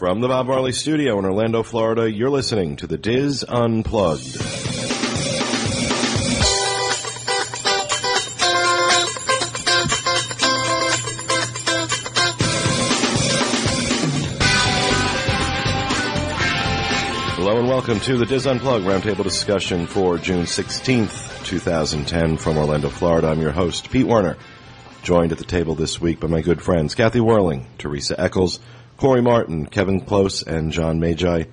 From the Bob Marley Studio in Orlando, Florida, you're listening to the DIS Unplugged. Hello and welcome to the DIS Unplugged Roundtable discussion for June 16th, 2010 from Orlando, Florida. I'm your host, Pete Werner, joined at the table this week by my good friends Kathy Werling, Teresa Eccles, Corey Martin, Kevin Klose, and John Magi.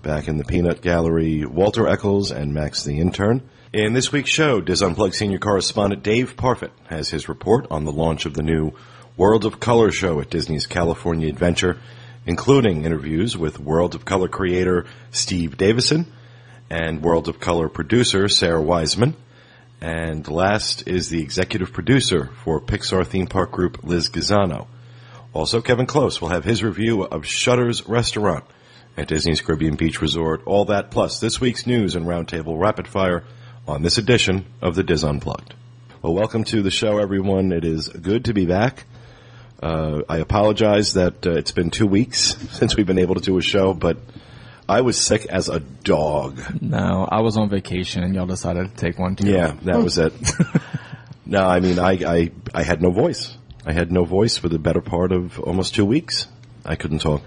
Back in the Peanut Gallery, Walter Eccles and Max the Intern. In this week's show, DIS Unplugged senior correspondent Dave Parfitt has his report on the launch of the new World of Color show at Disney's California Adventure, including interviews with World of Color creator Steve Davison and World of Color producer Sarah Wiseman. And last is the executive producer for Pixar theme park group Liz Gazano. Also, Kevin Klose will have his review of Shutter's Restaurant at Disney's Caribbean Beach Resort. All that plus this week's news and roundtable rapid fire on this edition of the DIS Unplugged. Well, welcome to the show, everyone. It is good to be back. Uh, I apologize that uh, it's been two weeks since we've been able to do a show, but I was sick as a dog. No, I was on vacation and y'all decided to take one too. Yeah, that was it. no, I mean, I, I, I had no voice. I had no voice for the better part of almost two weeks. I couldn't talk.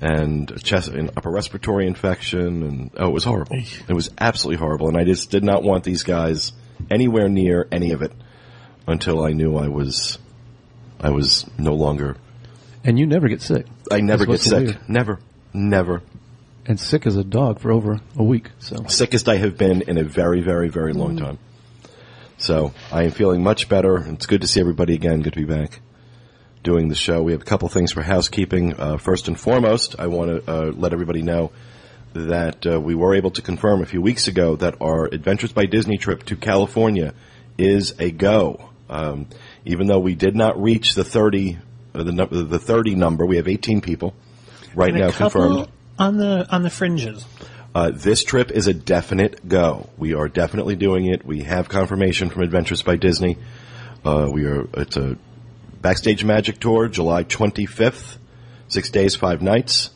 And a chest, an upper respiratory infection, and oh, it was horrible. It was absolutely horrible, and I just did not want these guys anywhere near any of it until I knew I was, I was no longer. And you never get sick. I never get That's what's sick. weird. Never, never. And sick as a dog for over a week. So sickest I have been in a very, very, very long mm. time. So I am feeling much better. It's good to see everybody again. Good to be back doing the show. We have a couple things for housekeeping. Uh, first and foremost, I want to uh, let everybody know that uh, we were able to confirm a few weeks ago that our Adventures by Disney trip to California is a go. Um, even though we did not reach the 30, uh, the, the 30 number, we have 18 people right And now confirmed. on the on the fringes. Uh, this trip is a definite go. We are definitely doing it. We have confirmation from Adventures by Disney. Uh, we are. It's a backstage magic tour, July 25th, six days, five nights,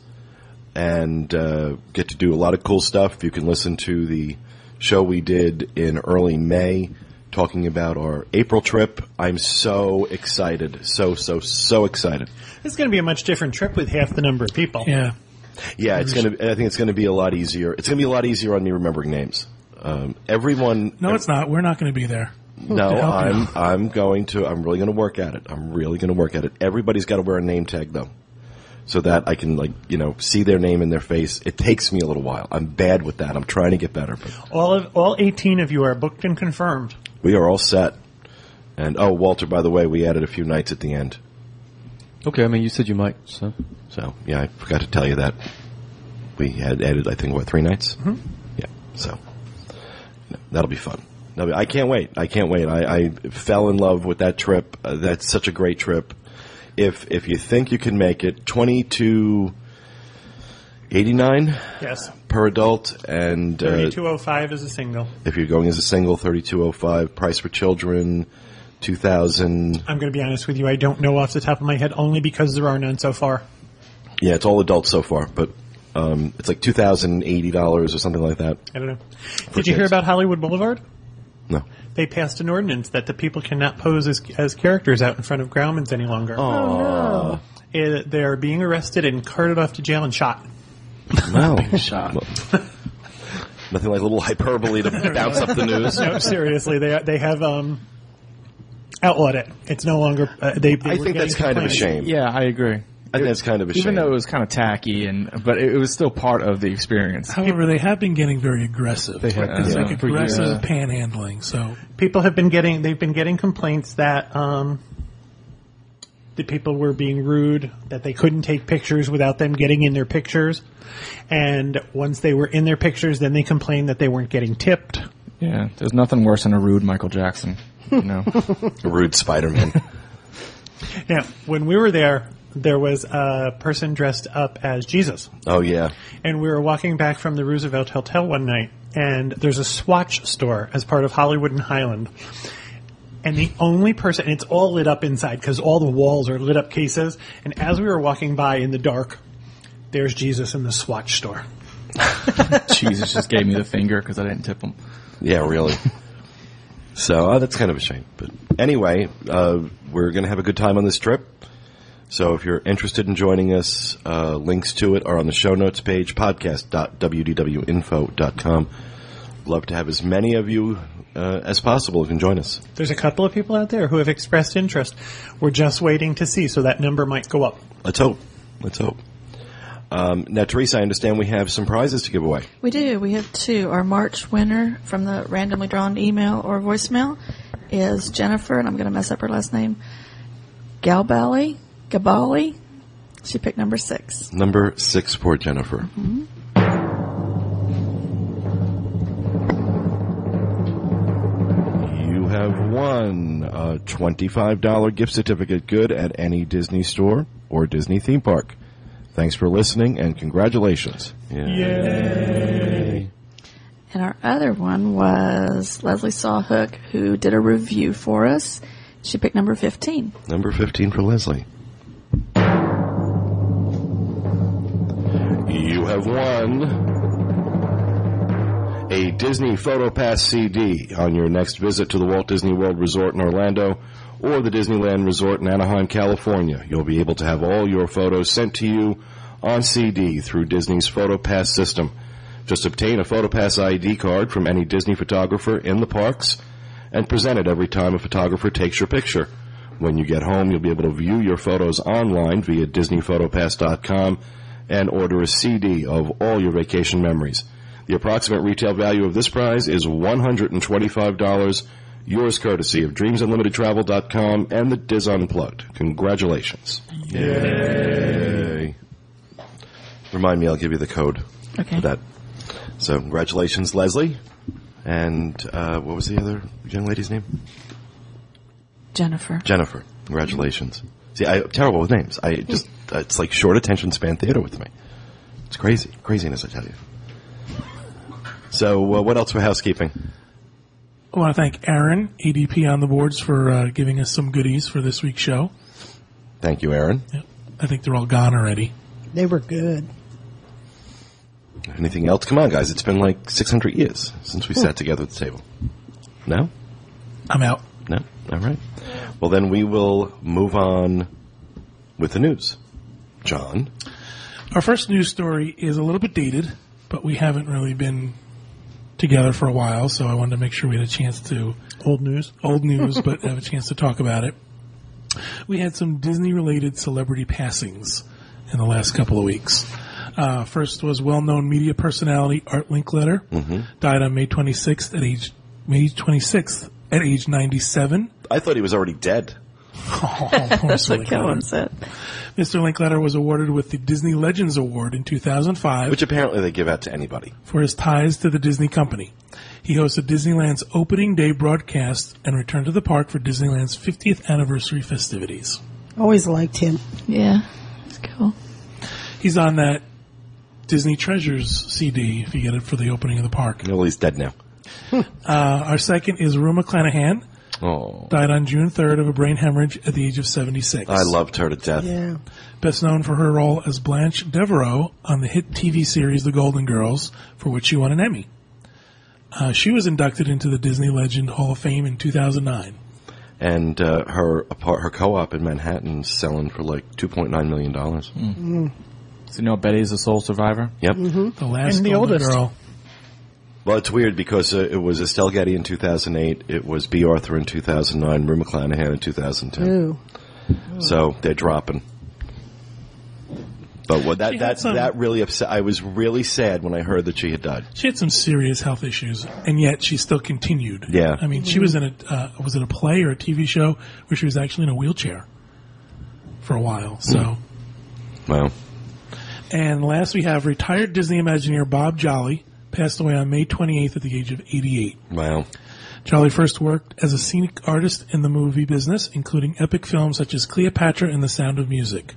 and uh, get to do a lot of cool stuff. You can listen to the show we did in early May, talking about our April trip. I'm so excited, so so so excited. It's going to be a much different trip with half the number of people. Yeah. Yeah, it's gonna. I think it's gonna be a lot easier. It's gonna be a lot easier on me remembering names. Um, everyone. No, it's not. We're not going to be there. No, I'm. you. I'm going to. I'm really going to work at it. I'm really going to work at it. Everybody's got to wear a name tag though, so that I can like you know see their name in their face. It takes me a little while. I'm bad with that. I'm trying to get better, but All of all 18 of you are booked and confirmed. we are all set. And oh, Walter, by the way, we added a few nights at the end. Okay, I mean, you said you might. So So yeah, I forgot to tell you that we had added, I think, what three nights? Mm-hmm. Yeah, so no, that'll be fun. That'll be- I can't wait. I can't wait. I, I fell in love with that trip. Uh, that's such a great trip. If if you think you can make it, twenty two eighty nine Yes. per adult, and uh, 3205 is a single. if you're going as a single, thirty two oh five. Price for children, two thousand. I'm going to be honest with you. I don't know off the top of my head only because there are none so far. Yeah, it's all adults so far, but um, it's like two thousand eighty dollars or something like that. I don't know. Did you hear about Hollywood Boulevard? No. They passed an ordinance that the people cannot pose as, as characters out in front of Grauman's any longer. Oh, Eh, they are being arrested and carted off to jail and shot. no. Shot. Nothing like a little hyperbole to bounce up the news. No, seriously, they they have um, outlawed it. It's no longer. Uh, they, they I think that's kind of a shame. Yeah, I agree. I think that's kind of a shame. Even though it was kind of tacky and, but it, it was still part of the experience. However, they have been getting very aggressive. They have, it's yeah. like aggressive years. panhandling. So people have been getting they've been getting complaints that um, the people were being rude, that they couldn't take pictures without them getting in their pictures, and once they were in their pictures, then they complained that they weren't getting tipped. Yeah, there's nothing worse than a rude Michael Jackson. You know, a rude Spider-Man. Now, when we were there, there was a person dressed up as Jesus, oh yeah. and we were walking back from the Roosevelt Hotel one night, and there's a Swatch store as part of Hollywood and Highland. And the only person, and it's all lit up inside because all the walls are lit up cases. And as we were walking by in the dark, There's Jesus in the Swatch store. Jesus just gave me the finger because I didn't tip him. Yeah, really. So uh, that's kind of a shame. But anyway, uh, we're going to have a good time on this trip. So if you're interested in joining us, uh, links to it are on the show notes page, podcast.wdwinfo.com. Love to have as many of you uh, as possible who can join us. There's a couple of people out there who have expressed interest. We're just waiting to see, so that number might go up. Let's hope. Let's hope. Um, now, Teresa, I understand we have some prizes to give away. We do. We have two. Our March winner from the randomly drawn email or voicemail is Jennifer, and I'm going to mess up her last name. Galbali, Gabali. She picked number six. Number six for Jennifer. You have won a $25 gift certificate good at any Disney store or Disney theme park. Thanks for listening and congratulations. Yay. And our other one was Leslie Sawhook, who did a review for us. She picked number 15. Number 15 for Leslie. You have won a Disney PhotoPass CD on your next visit to the Walt Disney World Resort in Orlando or the Disneyland Resort in Anaheim, California. You'll be able to have all your photos sent to you on CD through Disney's PhotoPass system. Just obtain a PhotoPass ID card from any Disney photographer in the parks and present it every time a photographer takes your picture. When you get home, you'll be able to view your photos online via DisneyPhotopass.com and order a CD of all your vacation memories. The approximate retail value of this prize is $125, yours courtesy of DreamsUnlimitedTravel.com and the DIS Unplugged. Congratulations. Yay. Remind me, I'll give you the code Okay. for that. So, congratulations, Leslie. And uh, what was the other young lady's name? Jennifer. Jennifer. Congratulations. See, I'm terrible with names. I just, it's like short attention span theater with me. It's crazy. Craziness, I tell you. So, uh, what else for housekeeping? I want to thank Aaron, ADP on the boards, for uh, giving us some goodies for this week's show. Thank you, Aaron. Yep. I think they're all gone already. They were good. Anything else? Come on, guys. It's been like 600 years since we sat together at the table. No? I'm out. No? All right. Well, then we will move on with the news. John? Our first news story is a little bit dated, but we haven't really been together for a while, so I wanted to make sure we had a chance to Old news. old news, but have a chance to talk about it. We had some Disney related celebrity passings in the last couple of weeks. Uh, first was well-known media personality Art Linkletter, died on May 26th at age May 26th at age 97. I thought he was already dead. Oh, That's what Linkletter. Kellen said. Mr. Linkletter was awarded with the Disney Legends Award in 2005 Which apparently they give out to anybody. for his ties to the Disney company. He hosted Disneyland's opening day broadcast and returned to the park for Disneyland's 50th anniversary festivities. Always liked him. Yeah. It's cool. He's on that Disney Treasures CD if you get it for the opening of the park. Well, he's dead now. Uh, our second is Rue McClanahan, Oh. died on June 3rd of a brain hemorrhage at the age of 76. I loved her to death. Yeah. Best known for her role as Blanche Devereaux on the hit TV series The Golden Girls, for which she won an Emmy. Uh, she was inducted into the Disney Legend Hall of Fame in 2009. And uh, her apart, her co-op in Manhattan selling for like 2.9 million dollars. So you know Betty's the sole survivor? Yep. The last And the Golden oldest. Girl. Well, it's weird because uh, it was Estelle Getty in 2008, it was Bea Arthur in 2009, Rue McClanahan in 2010. Ooh. So they're dropping. But what that She had that some- that really upset. I was really sad when I heard that she had died. She had some serious health issues, and yet she still continued. Yeah. I mean, she was in a uh, was it a play or a TV show where she was actually in a wheelchair for a while. So, Wow. and last we have retired Disney Imagineer Bob Jolly passed away on May 28th at the age of 88. Wow. Jolly first worked as a scenic artist in the movie business, including epic films such as Cleopatra and The Sound of Music.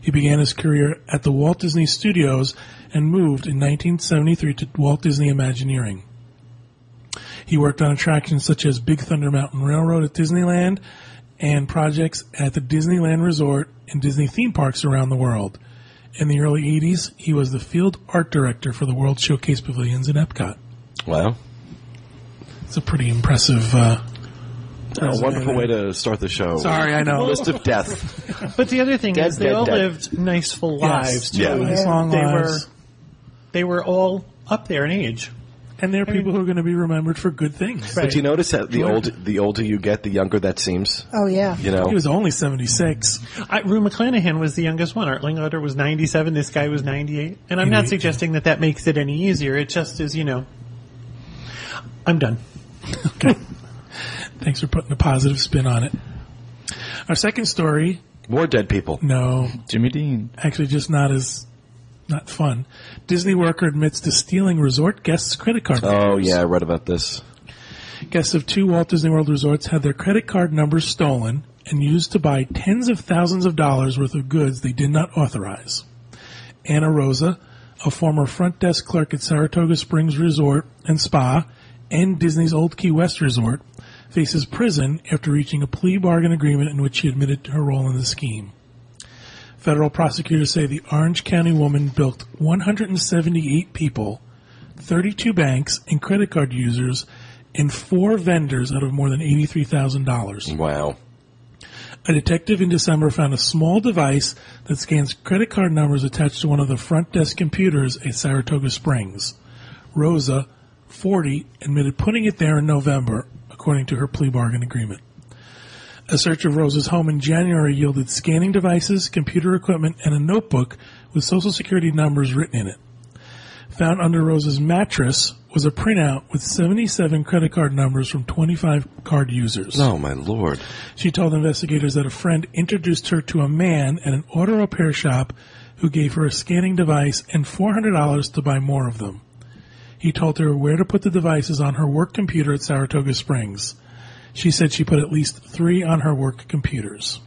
He began his career at the Walt Disney Studios and moved in 1973 to Walt Disney Imagineering. He worked on attractions such as Big Thunder Mountain Railroad at Disneyland and projects at the Disneyland Resort and Disney theme parks around the world. In the early 80s, he was the field art director for the World Showcase Pavilions in Epcot. Wow. It's a pretty impressive. Uh, A wonderful way to start the show. Sorry, I know. List of death. But the other thing Dead, is, they dead, all dead. lived nice, full lives too. Yeah. Nice long they lives. were they were all up there in age. And there are people who are going to be remembered for good things. Right. But you notice that the old, the older you get, the younger that seems. Oh yeah. You know, He was only 76. I, Rue McClanahan was the youngest one. Art Linkletter was 97. This guy was 98. And I'm not suggesting that that makes it any easier. It just is, you know. I'm done. Okay. Thanks for putting a positive spin on it. Our second story, more dead people. no, Jimmy Dean. actually just not as not fun. Disney worker admits to stealing resort guests' credit card numbers. Oh numbers. yeah, I read about this. Guests of two Walt Disney World resorts had their credit card numbers stolen and used to buy tens of thousands of dollars worth of goods they did not authorize. Anna Rosa, a former front desk clerk at Saratoga Springs Resort and Spa and Disney's Old Key West Resort, faces prison after reaching a plea bargain agreement in which she admitted to her role in the scheme. Federal prosecutors say the Orange County woman bilked 178 people, 32 banks and credit card users, and four vendors out of more than $83,000. Wow. A detective in December found a small device that scans credit card numbers attached to one of the front desk computers at Saratoga Springs. Rosa, 40, admitted putting it there in November, according to her plea bargain agreement. A search of Rose's home in January yielded scanning devices, computer equipment, and a notebook with social security numbers written in it. Found under Rose's mattress was a printout with 77 credit card numbers from 25 card users. Oh my lord. She told investigators that a friend introduced her to a man at an auto repair shop who gave her a scanning device and $400 to buy more of them. He told her where to put the devices on her work computer at Saratoga Springs. She said she put at least three on her work computers.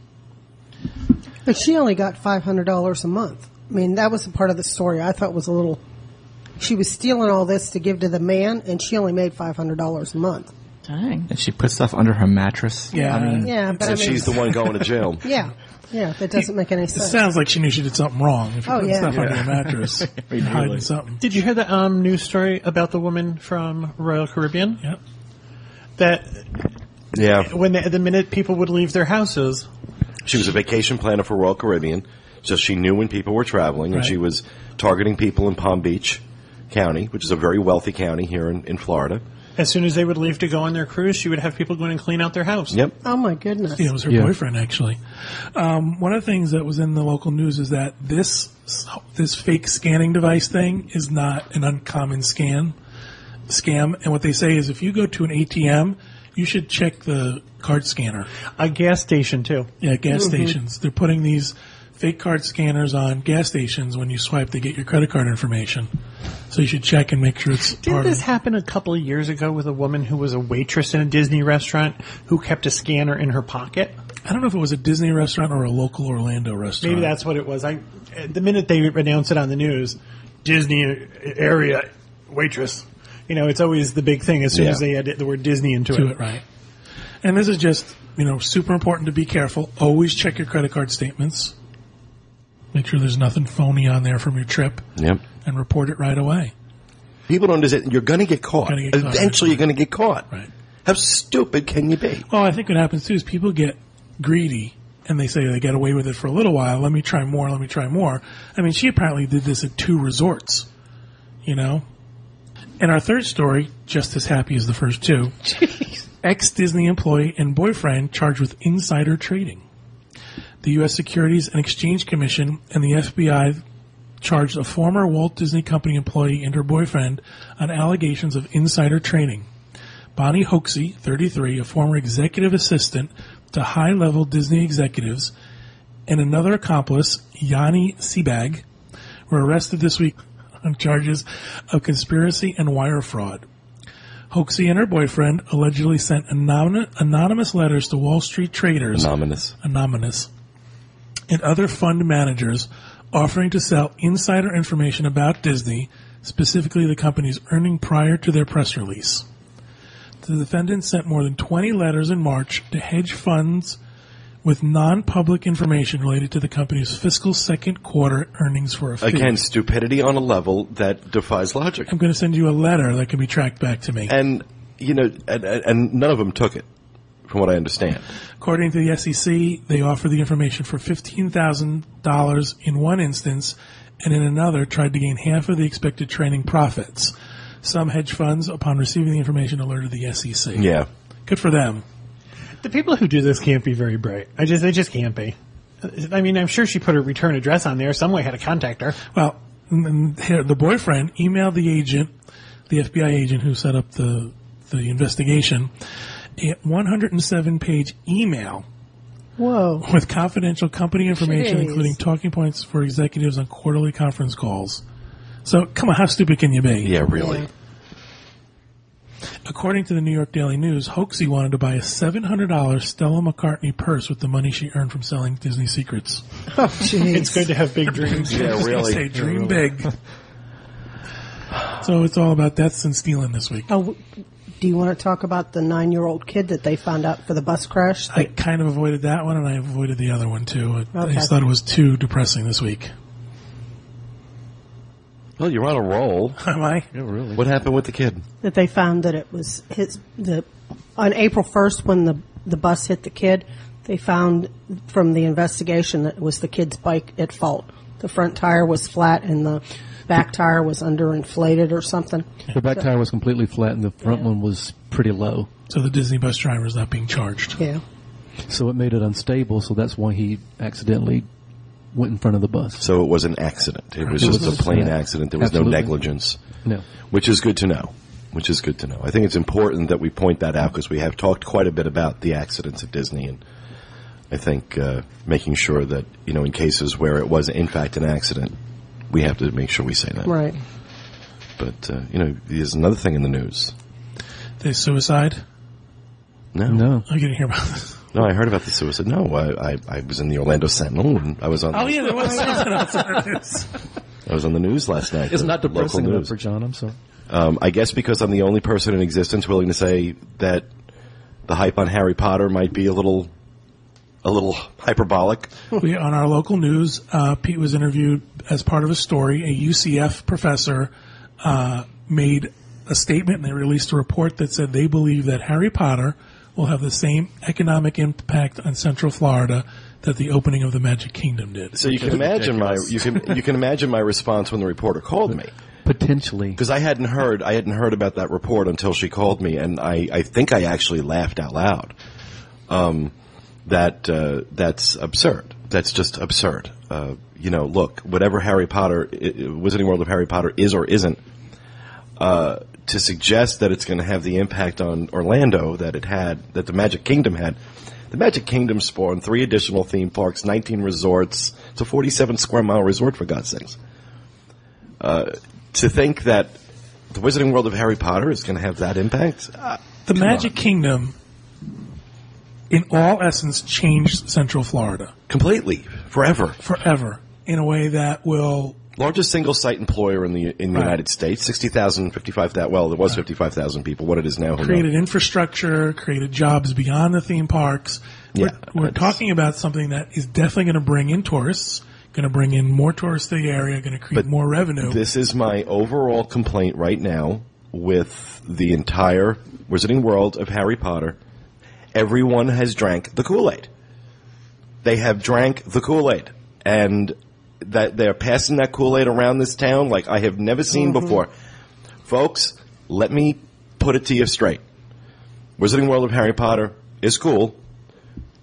But she only got five hundred dollars a month. I mean, that was a part of the story I thought was a little. She was stealing all this to give to the man, and she only made five hundred dollars a month. Dang. And she put stuff under her mattress. Yeah. I mean, Yeah, but I mean, she's the one going to jail. yeah, yeah, that doesn't make any sense. It sounds like she knew she did something wrong. If you Oh, put yeah. stuff under your mattress, you're hiding something. Did you hear the um, news story about the woman from Royal Caribbean? Yep. That Yeah. when they, the minute people would leave their houses, She was a vacation planner for Royal Caribbean, so she knew when people were traveling, and Right. she was targeting people in Palm Beach County, which is a very wealthy county here in, in Florida. as soon as they would leave to go on their cruise, she would have people go in and clean out their house. Yep. oh my goodness! Yeah, it was her Yeah. boyfriend actually. Um, one of the things that was in the local news is that this this fake scanning device thing is not an uncommon scan scam. And what they say is if you go to an ATM, you should check the card scanner. A gas station too. Yeah, gas mm-hmm. stations. They're putting these fake card scanners on gas stations when you swipe to get your credit card information. So you should check and make sure it's Didn't this of happen a couple of years ago with a woman who was a waitress in a Disney restaurant who kept a scanner in her pocket? I don't know if it was a Disney restaurant or a local Orlando restaurant. Maybe that's what it was. I the minute they announced it on the news, Disney area waitress. You know, it's always the big thing as soon Yeah. as they add the word Disney into to it. it, right? And this is just, you know, super important to be careful. Always check your credit card statements. Make sure there's nothing phony on there from your trip Yep. and report it right away. People don't understand. You're going to get caught. Gonna get caught. Eventually, you're going to get caught. Right. How stupid can you be? Well, I think what happens too is people get greedy and they say they get away with it for a little while. Let me try more. Let me try more. I mean, she apparently did this at two resorts, you know? And our third story, just as happy as the first two. Ex Disney employee and boyfriend charged with insider trading. The U.S. Securities and Exchange Commission and the FBI charged a former Walt Disney Company employee and her boyfriend on allegations of insider trading. Bonnie Hoxie, 33, a former executive assistant to high-level Disney executives, and another accomplice, Yonni Sebbag, were arrested this week on charges of conspiracy and wire fraud. Hoxie and her boyfriend allegedly sent anon- anonymous letters to Wall Street traders Anonymous. anonymous, and other fund managers offering to sell insider information about Disney, specifically the company's earning prior to their press release. The defendants sent more than 20 letters in March to hedge funds with non-public information related to the company's fiscal second quarter earnings for a fee. Again, stupidity on a level that defies logic. I'm going to send you a letter that can be tracked back to me. And, you know, and, and none of them took it, from what I understand. According to the SEC, they offered the information for $15,000 in one instance, and in another tried to gain half of the expected training profits. Some hedge funds, upon receiving the information, alerted the SEC. Yeah. Good for them. The people who do this can't be very bright. I just, they just can't be. I mean, I'm sure she put her return address on there. Some way had to contact her. Well, and- and here, the boyfriend emailed the agent, the FBI agent who set up the the investigation, a 107 page email Whoa. with confidential company information, Jeez. including talking points for executives on quarterly conference calls. So, come on, how stupid can you be? Yeah, really. Yeah. According to the New York Daily News, Hoxie wanted to buy a $700 Stella McCartney purse with the money she earned from selling Disney secrets. Oh, jeez. It's good to have big dreams. Yeah, I was gonna really. say, dream big. so it's all about deaths and stealing this week. Oh, do you want to talk about the nine-year-old kid that they found out for the bus crash? I kind of avoided that one, and I avoided the other one too. I- I just thought it was too depressing this week. Well, you're on a roll. Am I? Yeah, really. What happened with the kid? that they found that it was his the on April 1st when the the bus hit the kid they found from the investigation that it was the kid's bike at fault the front tire was flat and the back tire was underinflated or something The back tire was completely flat and the front one was pretty low. So the Disney bus driver is not being charged. yeah So it made it unstable, so that's why he accidentally went in front of the bus. So it was an accident. It was It just was- a plain yeah. accident. There was Absolutely. no negligence, No. which is good to know. Which is good to know. I think it's important that we point that out because we have talked quite a bit about the accidents at Disney, and I think uh, making sure that you know in cases where it was in fact an accident, we have to make sure we say that. right But uh, you know, there's another thing in the news. The suicide. No, No. I didn't hear about this. No. I heard about the suicide. No, I, I, I was in the Orlando Sentinel, and I was on. Oh yeah, there was something else. in the news. I was on the news last night. It's not local depressing enough news. for John, I'm sorry. Um, I guess because I'm the only person in existence willing to say that the hype on Harry Potter might be a little, a little hyperbolic. we, on our local news, uh, Pete was interviewed as part of a story. A UCF professor uh, made a statement, and they released a report that said they believe that Harry Potter will have the same economic impact on Central Florida that the opening of the Magic Kingdom did. So you can imagine my you can you can imagine my response when the reporter called me Potentially. because I hadn't heard I hadn't heard about that report until she called me, and I I think I actually laughed out loud. Um, that uh, that's absurd. That's just absurd. Uh, you know, look, whatever Harry Potter, i- i- Wizarding World of Harry Potter is or isn't, uh, to suggest that it's going to have the impact on Orlando that it had, that the Magic Kingdom had. The Magic Kingdom spawned three additional theme parks, 19 resorts. It's a 47 square mile resort, for God's sakes. Uh, to think that the Wizarding World of Harry Potter is going to have that impact? Uh, The Magic Kingdom, in all essence, changed Central Florida completely, forever. forever in a way that will Largest single site employer in the in the Right. United States, 60,000, 55,000, well, there was 55,000 people. What it is now, knows? created infrastructure, created jobs beyond the theme parks. Yeah, we're, we're talking about something that is definitely going to bring in tourists, going to bring in more tourists to the area, going to create more revenue. This is my overall complaint right now with the entire Wizarding World of Harry Potter. Everyone has drank the Kool-Aid. They have drank the Kool-Aid. And that they're passing that Kool-Aid around this town like I have never seen mm-hmm. before. Folks, let me put it to you straight. Wizarding World of Harry Potter is cool.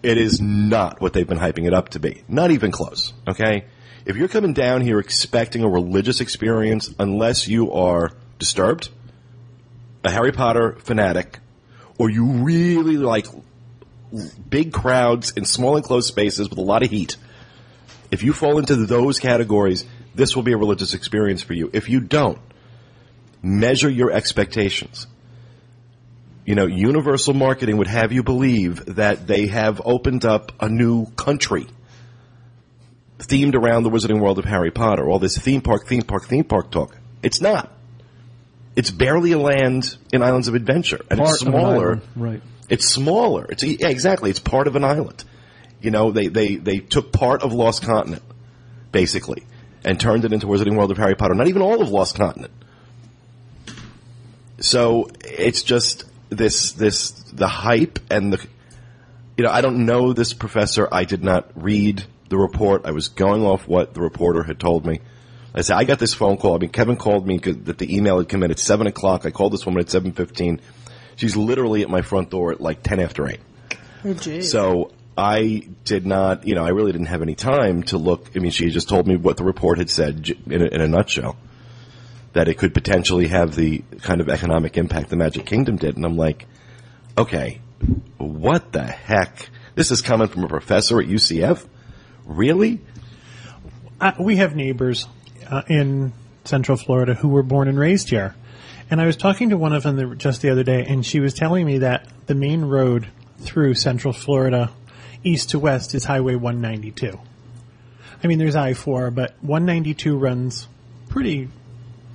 It is not what they've been hyping it up to be. Not even close. Okay? If you're coming down here expecting a religious experience, unless you are disturbed, a Harry Potter fanatic, or you really like big crowds in small enclosed spaces with a lot of heat, if you fall into those categories, this will be a religious experience for you. If you don't, measure your expectations you know, Universal Marketing would have you believe that they have opened up a new country themed around the Wizarding World of Harry Potter. All this theme park, theme park, theme park talk. It's not. It's barely a land in Islands of Adventure, and it's Part of smaller. island, Right. It's smaller. It's yeah, exactly. It's part of an island. You know, they, they, they took part of Lost Continent, basically, and turned it into Wizarding World of Harry Potter. Not even all of Lost Continent. So it's just this, this, the hype and the, you know, I don't know this professor. I did not read the report. I was going off what the reporter had told me. I said, I got this phone call. I mean, Kevin called me that the email had come in at 7 o'clock. I called this woman at 7.15. She's literally at my front door at like 10 after 8. Oh, geez. So I did not, you know, I really didn't have any time to look. I mean, she just told me what the report had said in a, in a nutshell. That it could potentially have the kind of economic impact the Magic Kingdom did. And I'm like, okay, what the heck? This is coming from a professor at UCF? Really? We have neighbors uh, in Central Florida who were born and raised here. And I was talking to one of them the, just the other day, and she was telling me that the main road through Central Florida, east to west, is Highway 192. I mean, there's I-4, but 192 runs pretty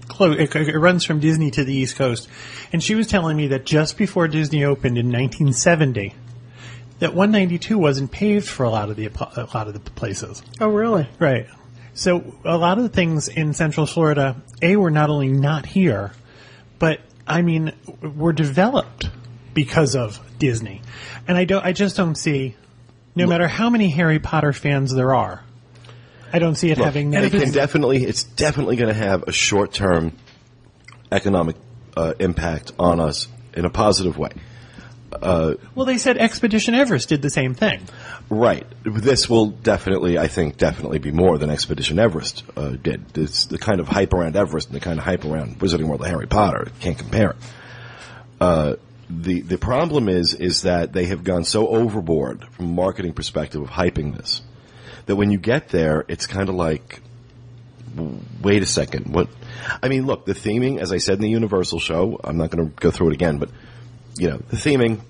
close. It, it runs from Disney to the East Coast. And she was telling me that just before Disney opened in 1970, that 192 wasn't paved for a lot of the a lot of the places. oh, really? Right. So a lot of the things in Central Florida, A, were not only not here, but I mean, were developed because of Disney. And I don't, I just don't see, no matter how many Harry Potter fans there are, I don't see it having it negative. can definitely, it's definitely going to have a short-term economic uh, impact on us in a positive way. well, they said Expedition Everest did the same thing. Right. This will definitely, I think, definitely be more than Expedition Everest uh, did. It's the kind of hype around Everest and the kind of hype around Wizarding World of Harry Potter. Can't compare it. The the problem is is that they have gone so overboard from a marketing perspective of hyping this that when you get there, it's kind of like, wait a second, what? I mean, look, the theming, as I said in the Universal show, I'm not going to go through it again, but you know, the theming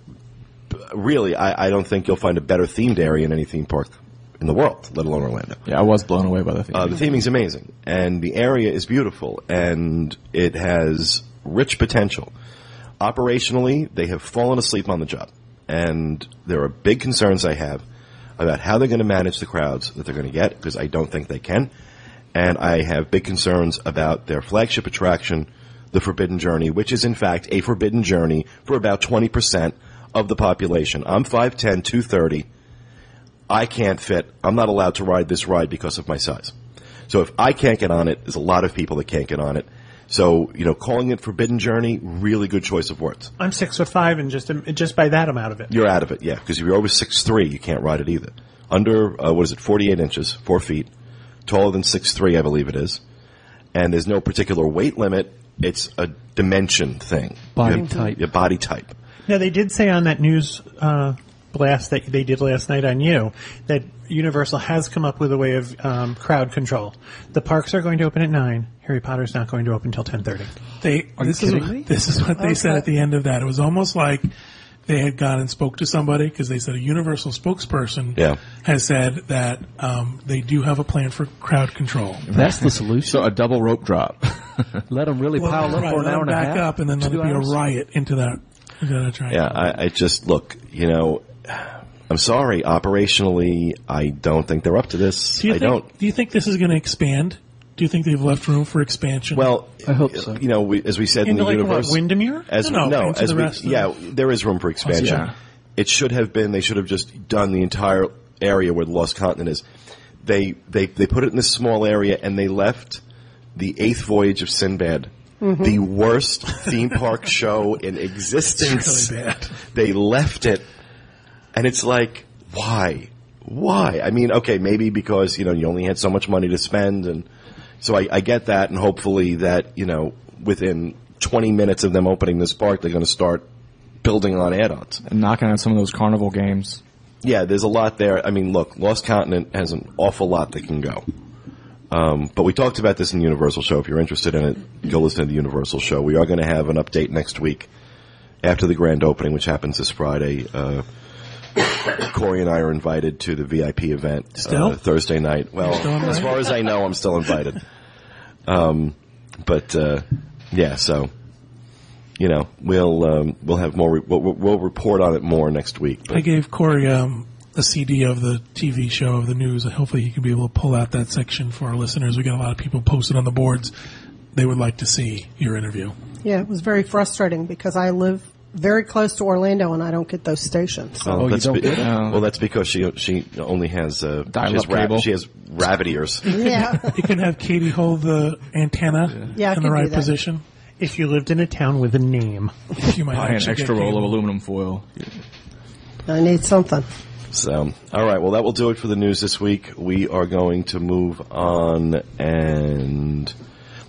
really, I, I don't think you'll find a better themed area in any theme park in the world, let alone Orlando. Yeah, I was blown away by the theme. Uh, the theming's amazing, and the area is beautiful, and it has rich potential. Operationally, they have fallen asleep on the job, and there are big concerns I have about how they're going to manage the crowds that they're going to get, because I don't think they can, and I have big concerns about their flagship attraction, the Forbidden Journey, which is in fact a forbidden journey for about 20% of the population. I'm 5'10", 230. I can't fit. I'm not allowed to ride this ride because of my size. So if I can't get on it, there's a lot of people that can't get on it. So, you know, calling it Forbidden Journey, really good choice of words. I'm six foot five, and just just by that, I'm out of it. You're out of it, yeah, because if you're over six three, you can't ride it either. Under, uh, what is it, 48 inches, 4 feet, taller than six three, I believe it is. And there's no particular weight limit. It's a dimension thing. Body Your- type. Your body type. Now they did say on that news uh, blast that they did last night on you that Universal has come up with a way of um, crowd control. The parks are going to open at nine. Harry Potter's not going to open until ten thirty. They Are you this is what, me? this is what they said at the end of that. It was almost like they had gone and spoke to somebody because they said a Universal spokesperson Yeah. has said that um, they do have a plan for crowd control. That's the solution. so a double rope drop. let them really pile up right, for an hour and a half. back up and then let two it be hours. a riot into that. Into that attraction. Yeah, I, I just look. You know, I'm sorry. Operationally, I don't think they're up to this. Do you I think, don't. Do you think this is going to expand? Do you think they've left room for expansion? Well, I hope so. You know, we, as we said in the like universe, what, Windermere? as No, no, into as the we, rest of- yeah, there is room for expansion. Yeah. It should have been. They should have just done the entire area where the Lost Continent is. They they they put it in this small area and they left the Eighth Voyage of Sinbad. Mm-hmm. The worst theme park show in existence. really bad. They left it, and it's like, why? Why? I mean, okay, maybe because you know you only had so much money to spend, and so I, I get that, and hopefully that you know within 20 minutes of them opening this park, they're going to start building on add-ons. and knocking out some of those carnival games. Yeah, there's a lot there. I mean, look, Lost Continent has an awful lot that can go. Um, but we talked about this in the Universal show. If you're interested in it, go listen to the Universal show. We are going to have an update next week after the grand opening, which happens this Friday. Uh, Corey and I are invited to the VIP event Still? uh, Thursday night. Well, Still as far as I know, I'm still invited. Um, but uh, yeah, so you know, we'll um, we'll have more. Re- we'll, we'll report on it more next week. I gave Corey um, a CD of the TV show of the news. Hopefully, he can be able to pull out that section for our listeners. We got a lot of people posted on the boards. They would like to see your interview. Yeah, it was very frustrating because I live very close to Orlando and I don't get those stations. Oh, you that's don't be- get it? well, that's because she she only has uh, she Dial-up has, rab- cable. she has rabbit ears. Yeah. You can have Katie hold the antenna Yeah, in could the right position. If you lived in a town with a name, You might Buy an extra get roll of aluminum foil. I need something. So, all right. Well, that will do it for the news this week. We are going to move on and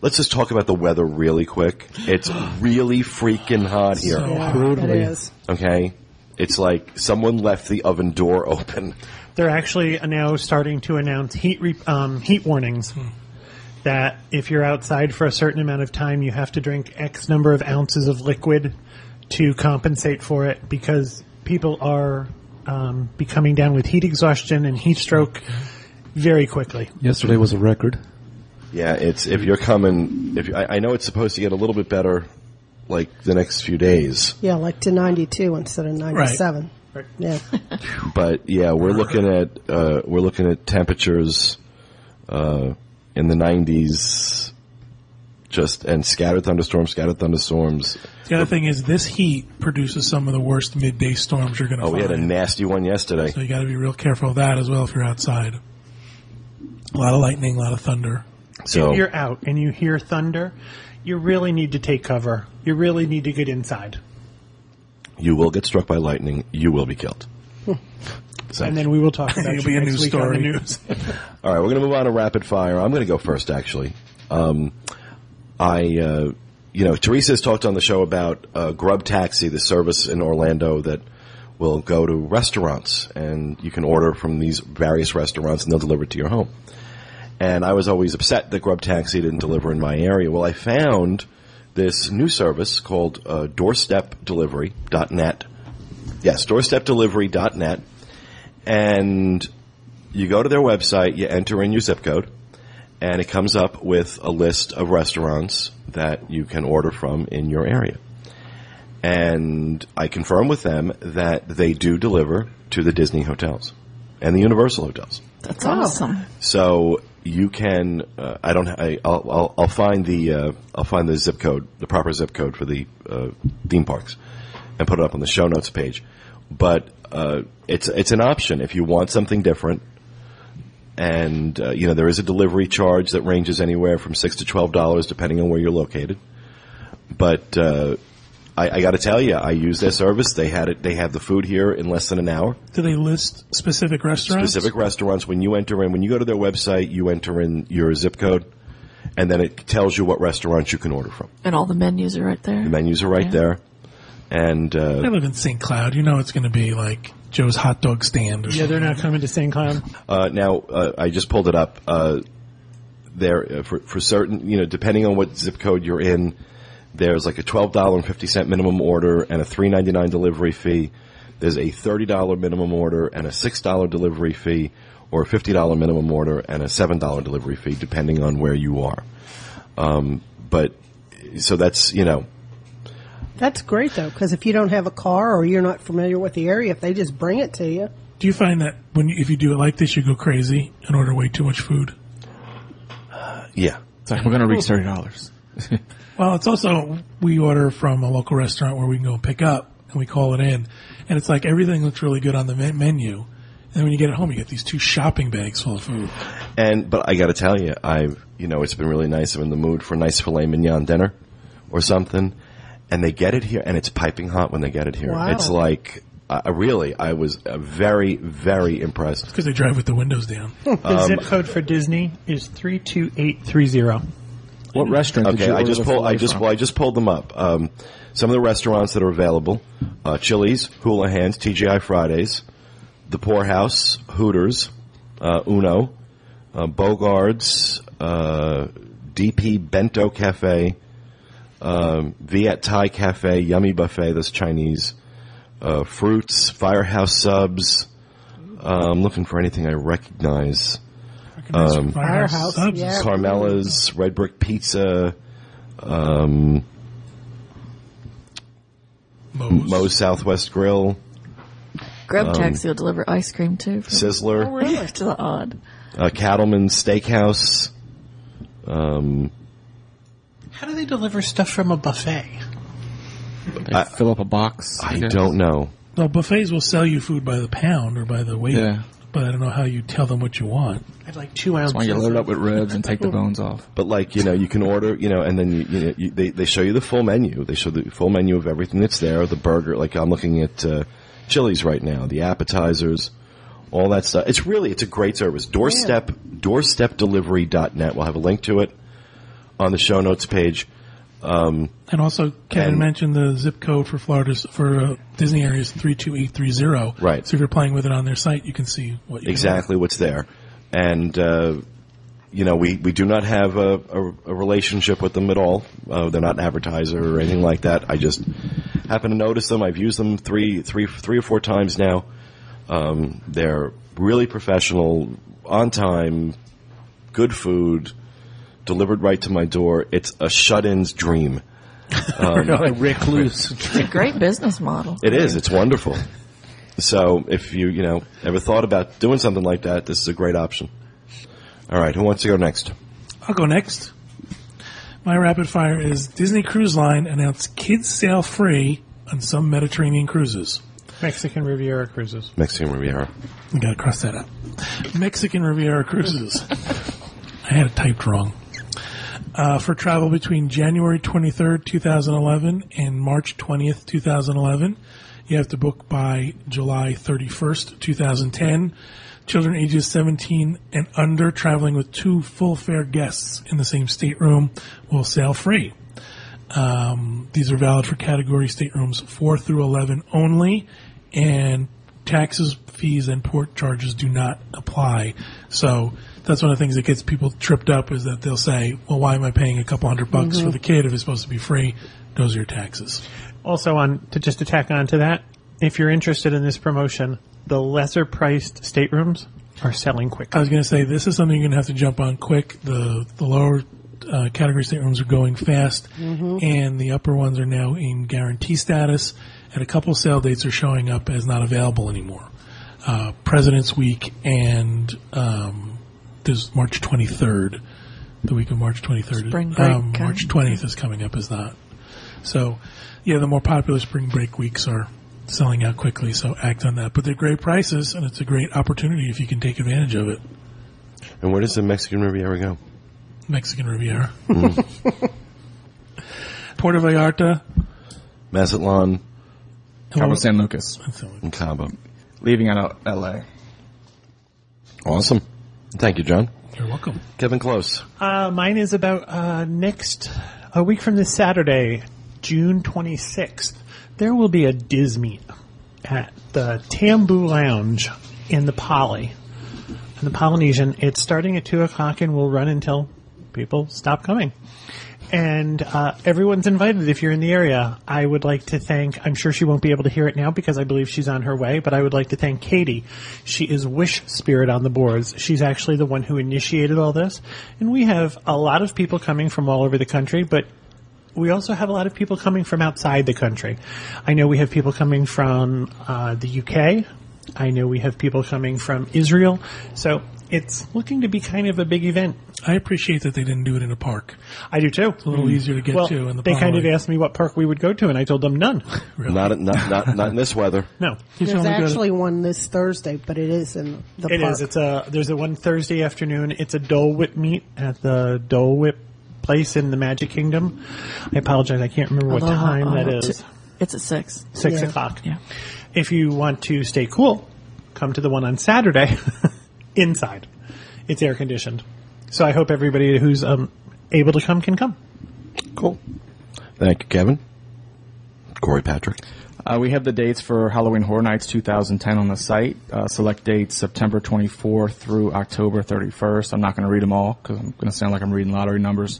let's just talk about the weather really quick. It's really freaking hot here. Yeah, it is. Okay. It's like someone left the oven door open. they're actually now starting to announce heat re- um, heat warnings. That if you're outside for a certain amount of time, you have to drink X number of ounces of liquid to compensate for it because people are um, becoming down with heat exhaustion and heat stroke very quickly. Yesterday was a record. Yeah, it's if you're coming. If I, I know it's supposed to get a little bit better, like the next few days. Yeah, like to 92 instead of 97. Right. Yeah. But yeah, we're looking at uh, we're looking at temperatures uh, in the 90s, just and scattered thunderstorms, scattered thunderstorms. The other thing is this heat produces some of the worst midday storms you're going to Oh, find. we had a nasty one yesterday. so you got to be real careful of that as well if you're outside. A lot of lightning, a lot of thunder. So If you're out and you hear thunder, you really need to take cover. You really need to get inside. you will get struck by lightning. You will be killed. So, And then we will talk about It'll be a next news week on the story. news. all right, we're going to move on to rapid fire. I'm going to go first, actually. Um, I, uh, you know, Teresa has talked on the show about uh, Grub Taxi, the service in Orlando that will go to restaurants, and you can order from these various restaurants, and they'll deliver it to your home. And I was always upset that Grub Taxi didn't deliver in my area. Well, I found this new service called uh, DoorstepDelivery.net. Yes, DoorstepDelivery.net. And you go to their website, you enter in your zip code, and it comes up with a list of restaurants that you can order from in your area. And I confirm with them that they do deliver to the Disney hotels and the Universal hotels. That's awesome. So you can. Uh, I don't. I, I'll, I'll. I'll find the. Uh, I'll find the zip code, the proper zip code for the uh, theme parks, and put it up on the show notes page. But uh, it's it's an option if you want something different. And uh, you know there is a delivery charge that ranges anywhere from six to twelve dollars depending on where you're located. But uh, I, I got to tell you, I use their service. They had it. They have the food here in less than an hour Do they list specific restaurants? specific restaurants. When you enter in, when you go to their website, you enter in your zip code, and then it tells you what restaurants you can order from. And all the menus are right there. The menus are right Yeah. there, and I uh, live in St. Cloud. You know it's going to be like Joe's hot dog stand or Yeah, they're not coming to St. Cloud. uh, now uh, I just pulled it up. Uh, there uh, for for certain, you know, depending on what zip code you're in, there's like a twelve dollar and fifty cent minimum order and a three ninety nine delivery fee. There's a thirty dollar minimum order and a six dollar delivery fee, or a fifty dollar minimum order and a seven dollar delivery fee, depending on where you are. Um, but so that's you know That's great though, because if you don't have a car or you're not familiar with the area, if they just bring it to you, Do you find that when you, if you do it like this, you go crazy and order way too much food? yeah. It's like we're gonna reach thirty dollars. Well, it's also we order from a local restaurant where we can go pick up and we call it in, and it's like everything looks really good on the me- menu, and when you get it home, you get these two shopping bags full of food. And but I got to tell you, I've you know it's been really nice. I'm in the mood for a nice filet mignon dinner or something, and they get it here, and it's piping hot when they get it here. Wow. It's like I I really, I was uh, very very impressed. Because they drive with the windows down. The zip code for Disney is 32830. What restaurant? did Okay, I just pulled. I just from? well, I just pulled them up. Um, some of the restaurants that are available: uh, Chili's, Hands, TGI Fridays, The Poorhouse, Hooters, uh, Uno, uh, Bogards, uh, DP Bento Cafe, um, Viet Thai Cafe, Yummy Buffet. That's Chinese. Uh, fruits, Firehouse Subs. Uh, I'm looking for anything I recognize. Um, Firehouse, subs. yeah. Carmela's, Red Brick Pizza, um, Moe's. Moe's Southwest Grill. Grub Taxi will deliver ice cream too. From Sizzler, really? to the odd. uh, Cattleman's Steakhouse. Um, How do they deliver stuff from a buffet? They fill up a box. I guess. don't know. Well, buffets will sell you food by the pound or by the weight, Yeah. But I don't know how you tell them what you want. I'd like two ounces. That's why you load it up with ribs and take the bones off. But like you know, you can order, you know, and then you, you know, you, they they show you the full menu. They show the full menu of everything that's there. The burger, like I'm looking at uh, Chili's right now, the appetizers, all that stuff. It's really it's a great service. Doorstep doorstepdelivery.net. We'll have a link to it on the show notes page. And also, Kevin And- mentioned the zip code for Florida's for uh, Disney area is three two eight three zero. Right. So if you're playing with it on their site, you can see what exactly what's there. And, uh, you know, we, we do not have a, a, a relationship with them at all. Uh, they're not an advertiser or anything like that. I just happen to notice them. I've used them three, three, three or four times now. Um, they're really professional, on time, good food, delivered right to my door. It's a shut-in's dream. a um, recluse. It's a great business model. It is. It's wonderful. So if you, you know, ever thought about doing something like that, this is a great option. All right. Who wants to go next? I'll go next. My rapid fire is Disney Cruise Line announced kids sail free on some Mediterranean cruises. Mexican Riviera cruises. Mexican Riviera. You gotta cross that out. Mexican Riviera Cruises. I had it typed wrong. Uh, for travel between January 23rd, 2011 and March 20th, 2011, you have to book by July 31st, 2010. Children ages 17 and under traveling with two full fare guests in the same stateroom will sail free. Um, these are valid for category staterooms 4 through 11 only, and taxes, fees, and port charges do not apply. So that's one of the things that gets people tripped up is that they'll say, well, why am I paying a couple hundred bucks for the kid if it's supposed to be free? Those are your taxes. Also, on to just to tack on to that, if you're interested in this promotion, the lesser priced staterooms are selling quick. I was going to say this is something you're going to have to jump on quick. The the lower uh, category staterooms are going fast, and the upper ones are now in guarantee status. And a couple sale dates are showing up as not available anymore. Uh, President's Week and um, there's March 23rd, the week of March 23rd. Spring break um. March 20th is coming up as that. So, yeah, the more popular spring break weeks are selling out quickly. So act on that. But they're great prices, and it's a great opportunity if you can take advantage of it. And where does the Mexican Riviera go? Mexican Riviera. Puerto Vallarta. Mazatlan Cabo San Lucas, and Cabo. leaving out L.A. Awesome. Thank you, John. You're welcome. Kevin Klose. Uh, mine is about uh, next a week from this Saturday, June 26th. There will be a DIS meet at the Tambu Lounge in the Poly, in the Polynesian. It's starting at two o'clock and will run until people stop coming. And uh, everyone's invited if you're in the area. I would like to thank. I'm sure she won't be able to hear it now because I believe she's on her way. But I would like to thank Katie. She is Wish Spirit on the boards. She's actually the one who initiated all this. And we have a lot of people coming from all over the country, but we also have a lot of people coming from outside the country. I know we have people coming from uh, the UK. I know we have people coming from Israel. So it's looking to be kind of a big event. I appreciate that they didn't do it in a park. I do too. It's a little easier to get well, to in the they kind of asked me what park we would go to, and I told them none. Not, not, not, not in this weather. no, You There's only go to- actually one this Thursday, but it is in the it park. is. It's a there's a one Thursday afternoon. It's a Dole Whip meet at the Dole Whip place in the Magic Kingdom. I apologize, I can't remember what Aloha, time that uh, is. t- It's at six. Six Yeah. o'clock. Yeah. If you want to stay cool, come to the one on Saturday inside. It's air conditioned. So I hope everybody who's um, able to come can come. Cool. Thank you, Kevin. Corey Patrick. Uh, we have the dates for Halloween Horror Nights 2010 on the site. Uh, select dates September 24th through October 31st. I'm not going to read them all because I'm going to sound like I'm reading lottery numbers.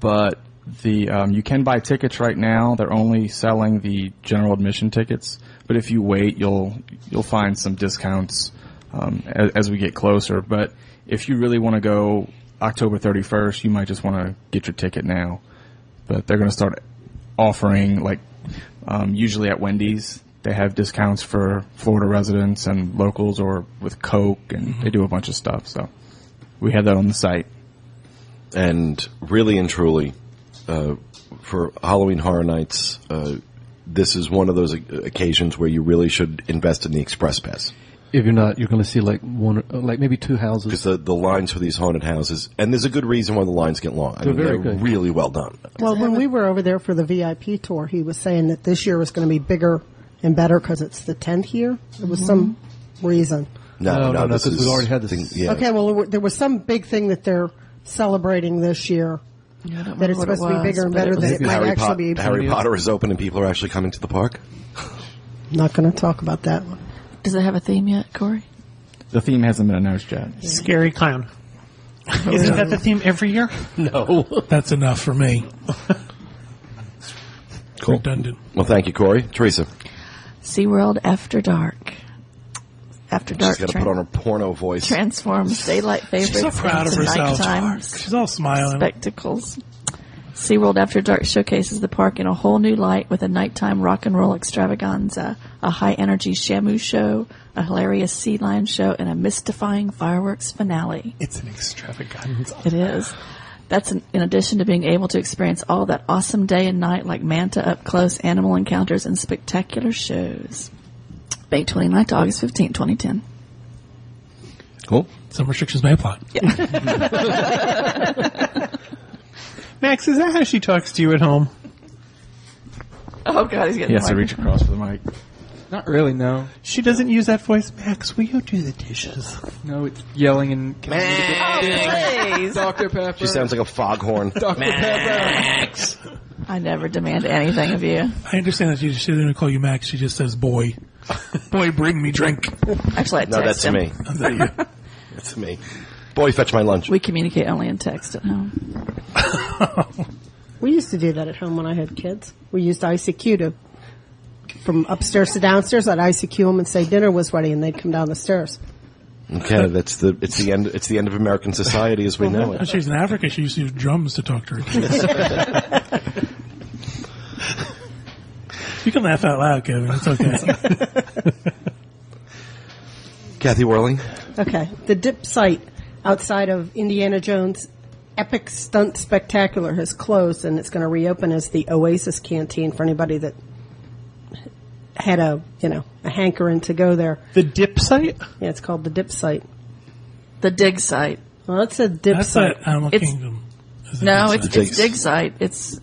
But the um, you can buy tickets right now. They're only selling the general admission tickets. But if you wait, you'll you'll find some discounts um, as, as we get closer. But if you really want to go October 31st, you might just want to get your ticket now. But they're going to start offering like um, usually at Wendy's They have discounts for Florida residents and locals, or with Coke, and they do a bunch of stuff. So we have that on the site. And really and truly, uh, for Halloween Horror Nights, uh, this is one of those occasions where you really should invest in the Express Pass. If you're not, you're going to see like one, uh, like maybe two houses. Because houses. the, the lines for these haunted houses, and there's a good reason why the lines get long. I They're mean, very they're good. really well done. Well, when we were over there for the VIP tour, he was saying that this year was going to be bigger and better because it's the 10th year. There was some reason. No, No, no, no, no, this 'cause is we've already had this- thing- yeah. Okay, well, there was some big thing that they're celebrating this year. Yeah, I don't That it's remember supposed what to it be bigger and was, better than was- it might Harry, actually Pot- be. Harry Potter is open and people are actually coming to the park. Not going to talk about that one. Does it have a theme yet, Corey? The theme hasn't been announced yet. Scary clown. Oh, Isn't that the theme every year? No. That's enough for me. Cool. Redundant. Well, thank you, Corey. Teresa, SeaWorld After Dark. After Dark. She's got to tran- put on her porno voice. transforms daylight favorites She's so proud of into herself. nighttime She's all smiling. spectacles. SeaWorld After Dark showcases the park in a whole new light with a nighttime rock and roll extravaganza, a high energy Shamu show, a hilarious sea lion show, and a mystifying fireworks finale. It's an extravaganza. It is. That's in, in addition to being able to experience all that awesome day and night like manta up close animal encounters and spectacular shows. May 29th to August 15th, 2010. Cool. Some restrictions may apply. Max, is that how she talks to you at home? Oh god, he's getting He has to reach across for the mic. Not really, no. She doesn't use that voice. Max, will you do the dishes? No, it's yelling and can Oh, please. Dr. Pepper. She sounds like a foghorn. Dr. Pepper. I never demand anything of you. I understand that she, she didn't call you Max. She just says boy. boy, bring me drink. Actually, I No, that's him. me. Oh, there you. That's me. Boy, fetch my lunch. We communicate only in text at home. We used to do that at home when I had kids. We used ICQ to, from upstairs to downstairs, I'd ICQ them and say dinner was ready and they'd come down the stairs. Okay, that's the it's the end it's the end of American society as we know When it. she was in Africa, she used to use drums to talk to her kids. you can laugh out loud, Kevin. It's okay. Kathy Werling. Okay. The dip site outside of Indiana Jones Epic Stunt Spectacular has closed and it's going to reopen as the Oasis Canteen for anybody that had a, you know, a hankering to go there. The dip site? Yeah, it's called the dip site. The dig site. Well, it's a dip Site. That's site. that Animal It's- Kingdom. is No, that it's, side. it's dig site. It's.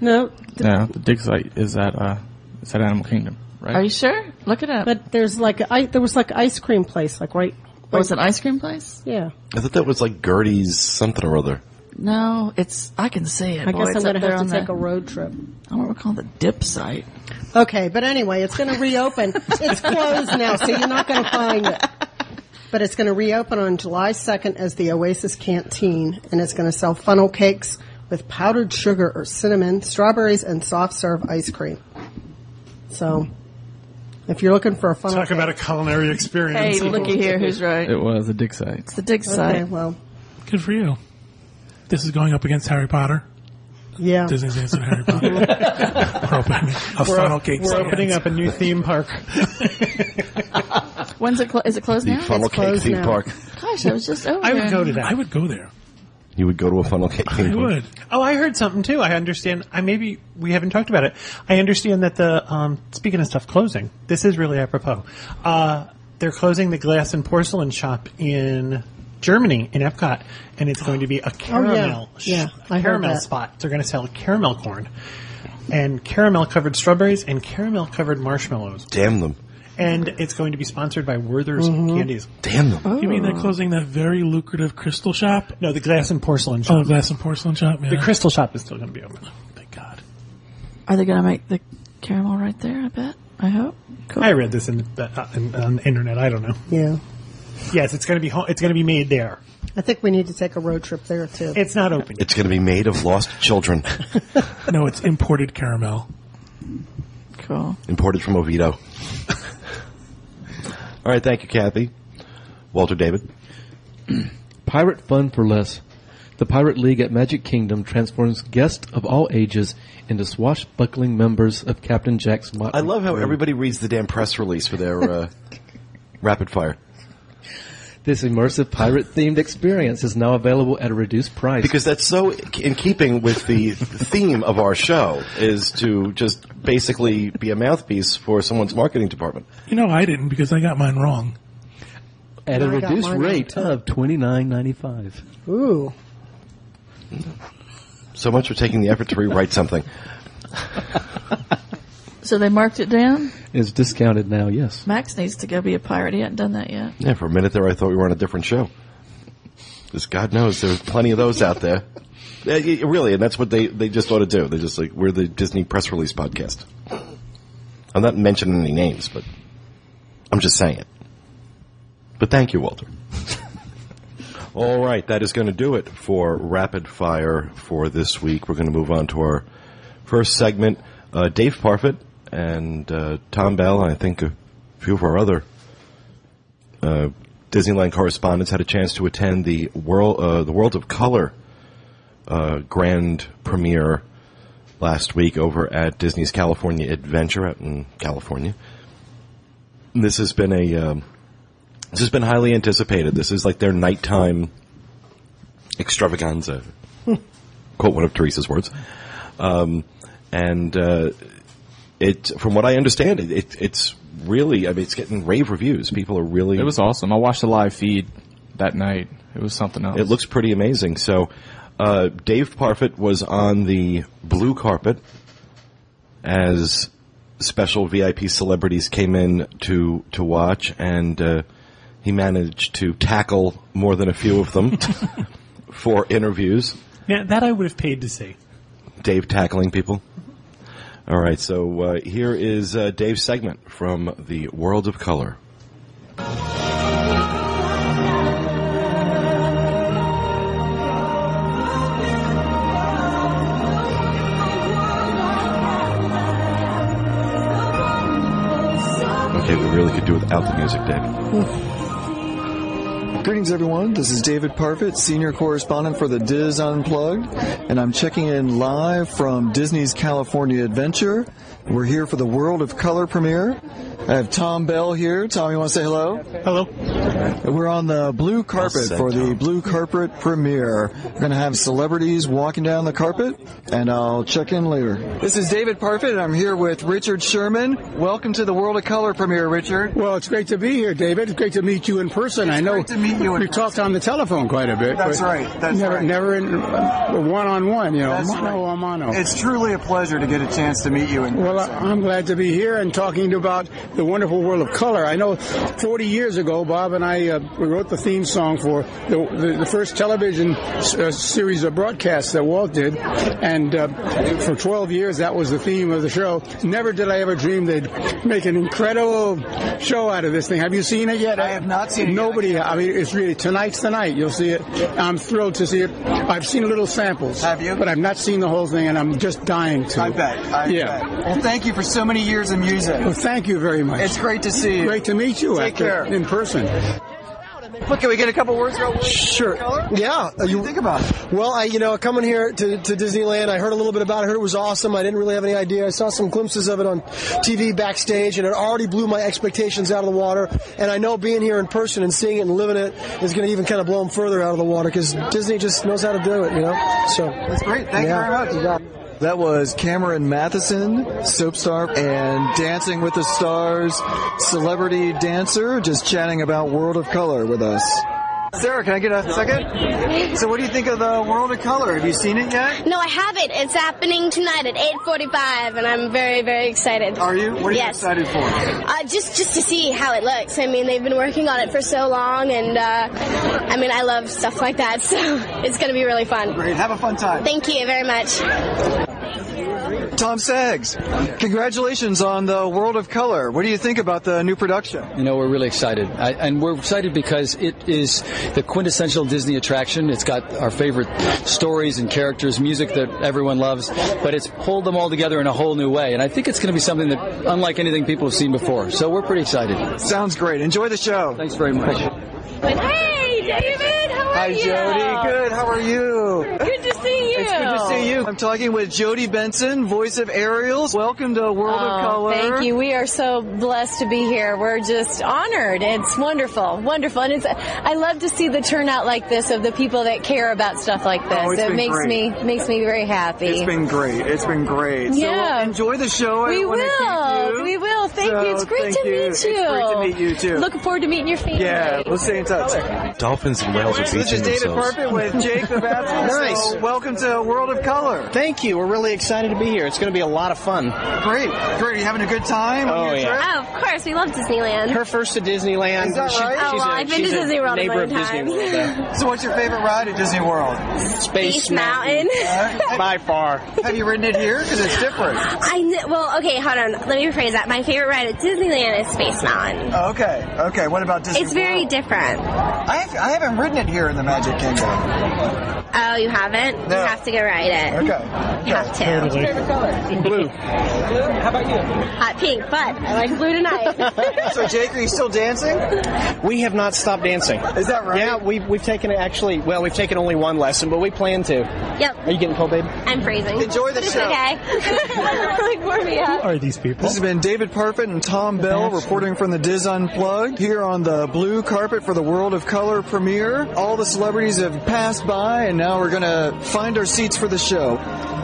No, No, the dig site is at uh, it's at Animal Kingdom, right? Are you sure? Look it up. but there's like a, I, there was like ice cream place, like right. Oh, it's an ice cream place. Yeah, I thought that was like Gertie's something or other. No, it's. I can see it. I Boy, guess it's I'm going up to there have to take the, a road trip. I don't know what we call the dip site. Okay, but anyway, it's going to reopen. it's closed now, so you're not going to find it. But it's going to reopen on July 2nd as the Oasis Canteen, and it's going to sell funnel cakes with powdered sugar or cinnamon, strawberries, and soft serve ice cream. So, if you're looking for a funnel Talk cake, about a culinary experience. Hey, looky here, who's right? It was a dig site. It's the dig okay, site. well, Good for you. This is going up against Harry Potter. yeah. Disney's answer to Harry Potter. we're opening a We're, funnel cake. we're opening up a new theme park. When's it? Clo- is it closed The now? funnel It's cake closed theme now. park. Gosh, I was just over I would go to that. I would go there. You would go to a funnel cake I would. Oh, I heard something too. I understand. I maybe we haven't talked about it. I understand that the um, speaking of stuff closing. This is really apropos. Uh, they're closing the glass and porcelain shop in Germany in Epcot, and it's going to be a caramel, sh- Yeah, I a heard caramel that. spot. They're going to sell caramel corn and caramel covered strawberries and caramel covered marshmallows, Damn them. And it's going to be sponsored by Werther's Mm-hmm. Candies. Damn them. You mean they're closing that very lucrative crystal shop? No, the glass and porcelain shop. Oh, glass and porcelain shop. Yeah. the crystal shop is still going to be open. Thank God. Are they going to make the caramel right there? I bet. I hope. Cool. I read this in the, uh, in, on the internet. I don't know. Yeah. Yes, it's going to be ho- it's going to be made there. I think we need to take a road trip there too. It's not open. yet. It's going to be made of lost children, No, it's imported caramel. Cool. imported from Oviedo. All right, thank you, Kathy. Walter David. Pirate Fun for Less. The Pirate League at Magic Kingdom transforms guests of all ages into swashbuckling members of Captain Jack's motley I love how crew. everybody reads the damn press release for their uh, rapid fire. This immersive pirate-themed experience is now available at a reduced price. Because that's so in keeping with the theme of our show is to just basically be a mouthpiece for someone's marketing department. You know, I didn't because I got mine wrong. at a I reduced rate too. of twenty nine ninety five. Ooh. So much for taking the effort to rewrite something. So they marked it down. It's discounted now. Yes. Max needs to go be a pirate. He hasn't done that yet. Yeah, for a minute there I thought we were on a different show. Because God knows there's plenty of those out there. Yeah, y- really, and that's what they, they just ought to do. They're just like, we're the Disney press release podcast. I'm not mentioning any names, but I'm just saying it. But thank you, Walter. All right, that is going to do it for rapid fire for this week. We're going to move on to our first segment. Uh, Dave Parfitt and uh, Tom Bell, and I think a few of our other uh, Disneyland correspondents had a chance to attend the World uh, the World of Color uh, grand premiere last week over at Disney's California Adventure out in California. This has been a um, this has been highly anticipated. This is like their nighttime extravaganza. Quote one of Teresa's words. Um, and uh, it, from what I understand, it, it, it's really, I mean, it's getting rave reviews. People are really. It was awesome. I watched the live feed that night. It was something else. It looks pretty amazing. So, uh, Dave Parfitt was on the blue carpet as special VIP celebrities came in to to watch, and uh, he managed to tackle more than a few of them for interviews. Yeah, that I would have paid to see. Dave tackling people. All right, so uh, here is uh, Dave's segment from the World of Color. Okay, we really could do without the music, Dave. Greetings, everyone. This is David Parfitt, senior correspondent for the DIS Unplugged, and I'm checking in live from Disney's California Adventure. We're here for the World of Color premiere. I have Tom Bell here. Tom, you want to say hello? Hello. We're on the blue carpet said, for the blue carpet premiere. We're going to have celebrities walking down the carpet, and I'll check in later. This is David Parfitt, and I'm here with Richard Sherman. Welcome to the World of Color premiere, Richard. Well, it's great to be here, David. It's great to meet you in person. It's I know great to meet you in we've talked on the telephone quite a bit. That's but right. That's never, right. Never in one on one. You know, That's mano right. a mano. It's truly a pleasure to get a chance to meet you in well, I- person. I'm glad to be here and talking about the wonderful world of color. I know 40 years ago, Bob and I uh, we wrote the theme song for the, the, the first television uh, series of broadcasts that Walt did, and uh, for 12 years that was the theme of the show. Never did I ever dream they'd make an incredible show out of this thing. Have you seen it yet? I have not seen it yet. Nobody. I mean, it's really tonight's the night. You'll see it. I'm thrilled to see it. I've seen little samples. Have you? But I've not seen the whole thing, and I'm just dying to. I bet. I yeah. bet. Well, thank you for so many years of music. Well, thank you very much. It's great to see you. Great to meet you. Take after- care. In person. Look, can we get a couple words about Sure. Color? Yeah. What do you think about it? Well, I, you know, coming here to, to Disneyland, I heard a little bit about it. I heard it was awesome. I didn't really have any idea. I saw some glimpses of it on TV backstage, and it already blew my expectations out of the water. And I know being here in person and seeing it and living it is going to even kind of blow them further out of the water because Disney just knows how to do it, you know? So. That's great. Thank yeah, you very much. That was Cameron Matheson, soap star and Dancing with the Stars celebrity dancer, just chatting about World of Color with us. Sarah, can I get a second? So what do you think of the World of Color? Have you seen it yet? No, I haven't. It's happening tonight at 8:45, and I'm very, very excited. Are you? What are you excited for? Uh, just, just to see how it looks. I mean, they've been working on it for so long, and uh, I mean, I love stuff like that, so it's going to be really fun. Great. Have a fun time. Thank you very much. Tom Staggs, congratulations on the World of Color. What do you think about the new production? You know, we're really excited. I, and we're excited because it is the quintessential Disney attraction. It's got our favorite stories and characters, music that everyone loves, but it's pulled them all together in a whole new way. And I think it's going to be something that, unlike anything people have seen before. So we're pretty excited. Sounds great. Enjoy the show. Thanks very much. Hey, David. How are Hi, you? Jodi. Good. How are you? Good to see you. It's good to see you. I'm talking with Jodi Benson, voice of Ariel's. Welcome to World of Oh, Color. Thank you. We are so blessed to be here. We're just honored. It's wonderful, wonderful, and it's. I love to see the turnout like this of the people that care about stuff like this. Oh, it's it been makes great. me makes me very happy. It's been great. It's been great. Yeah. So enjoy the show. We don't will. keep you. We will. Thank So, you. It's great thank to you. meet It's you. great to meet you, too. Looking forward to meeting your family. Yeah, we'll stay in touch. Dolphins and whales are So this is David themselves. Parfitt with Jake the Bachelor. Nice. So welcome to World of Color. Thank you. We're really excited to be here. It's going to be a lot of fun. Great. Great. Are you having a good time on Oh, your yeah. trip? Oh, of course. We love Disneyland. Her first to Disneyland. Is that She- right? Oh, she's well, a- I've been to Disney World a neighbor of Disney times. World. So what's your favorite ride at Disney World? Space, Space Mountain. By far. Have you ridden it here? Because it's different. I kn- well, okay, hold on. Let me rephrase that. My favorite ride at Disneyland is Space Mountain. Oh, Okay. Okay. What about Disney It's very different. I, have, I haven't ridden it here in the Magic Kingdom. Oh, you haven't? No. You have to go ride it. Okay. You have to. Totally. Favorite color? Blue. How about you? Hot pink, but I like blue tonight. So Jake, are you still dancing? We have not stopped dancing. Is that right? Yeah, we've, we've taken actually, well, we've taken only one lesson, but we plan to. yep. Are you getting cold, babe? I'm freezing. Enjoy the show. okay. like, warm me up. Are these people? This has been David Parfitt and Tom Bell reporting from the DIS Unplugged here on the blue carpet for the World of Color premiere. All the celebrities have passed by, and now we're going to find our seats for the show.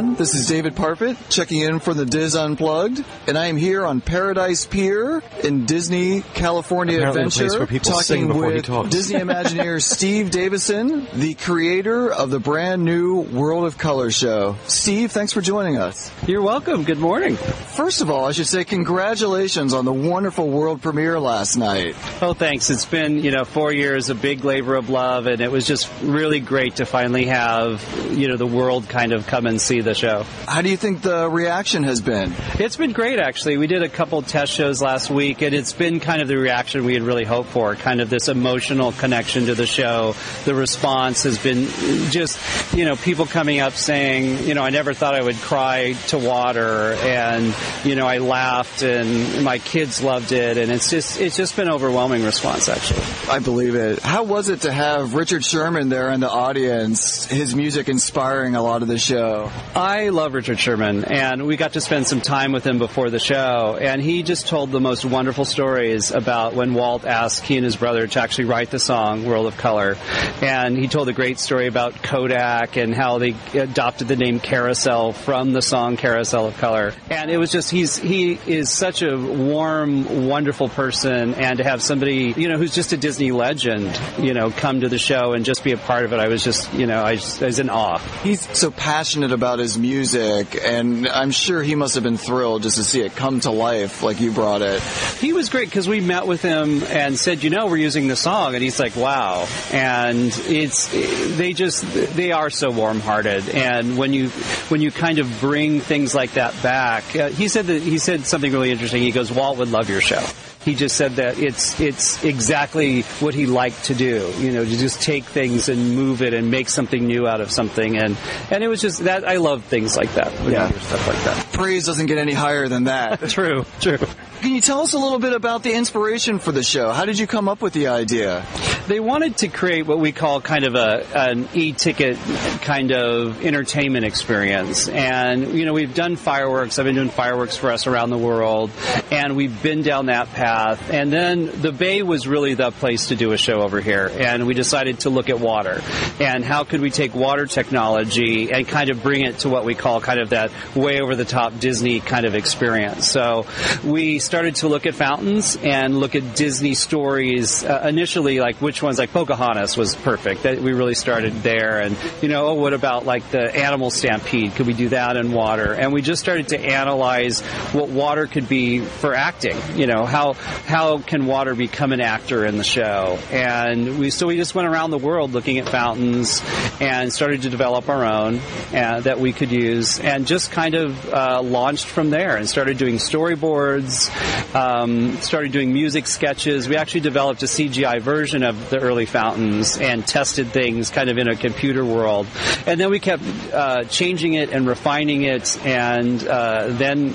Everyone. This is David Parfitt checking in from the DIS Unplugged, and I am here on Paradise Pier in Disney California Apparently Adventure, place where people talking sing before he with talks. Disney Imagineer Steve Davison, the creator of the brand new World of Color show. Steve, thanks for joining us. You're welcome. Good morning. First of all, I should say congratulations on the wonderful world premiere last night. Oh, thanks. It's been, you know, four years, a big labor of love, and it was just really great to finally have, you know, the world kind of come and see the show. How do you think the reaction has been? It's been great, actually. We did a couple test shows last week, and it's been kind of the reaction we had really hoped for, kind of this emotional connection to the show. The response has been just, you know, people coming up saying, you know, I never thought I would cry to water, and, you know, I laughed, and my kids loved it, and it's just, it's just been overwhelming response, actually. I believe it. How was it to have Richard Sherman there in the audience, his music inspiring a lot of the show? I love Richard Sherman, and we got to spend some time with him before the show, and he just told the most wonderful stories about when Walt asked he and his brother to actually write the song World of Color, and he told a great story about Kodak and how they adopted the name Carousel from the song Carousel of Color, and it was just he's he is such a warm, wonderful person, and to have somebody you know who's just a Disney legend, you know, come to the show and just be a part of it, I was just you know I, just, I was in awe. He's so passionate about his music, and I'm sure he must have been thrilled just to see it come to life like you brought it. He was great because we met with him and said, you know, we're using the song, and he's like, wow. And it's they just they are so warm-hearted, and when you when you kind of bring things like that back, uh, he said that he said something really interesting. He goes, Walt would love your show. He just said that it's it's exactly what he liked to do, you know, to just take things and move it and make something new out of something, and and it was just that I love things like that, when Yeah. you hear stuff like that. Praise doesn't get any higher than that. true, true. Can you tell us a little bit about the inspiration for the show? How did you come up with the idea? They wanted to create what we call kind of a an e-ticket kind of entertainment experience. And you know, we've done fireworks. I've been doing fireworks for us around the world, and we've been down that path. And then the Bay was really the place to do a show over here, and we decided to look at water and how could we take water technology and kind of bring it to what we call kind of that way over the top Disney kind of experience. So we started to look at fountains and look at Disney stories uh, initially, like which ones like Pocahontas was perfect. That we really started there, and you know, oh, what about like the animal stampede? Could we do that in water? And we just started to analyze what water could be for acting. You know, how how can water become an actor in the show? And we so we just went around the world looking at fountains and started to develop our own uh, that we could use, and just kind of uh, launched from there and started doing storyboards, um, started doing music sketches. We actually developed a CGI version of the early fountains and tested things kind of in a computer world, and then we kept uh, changing it and refining it, and uh, then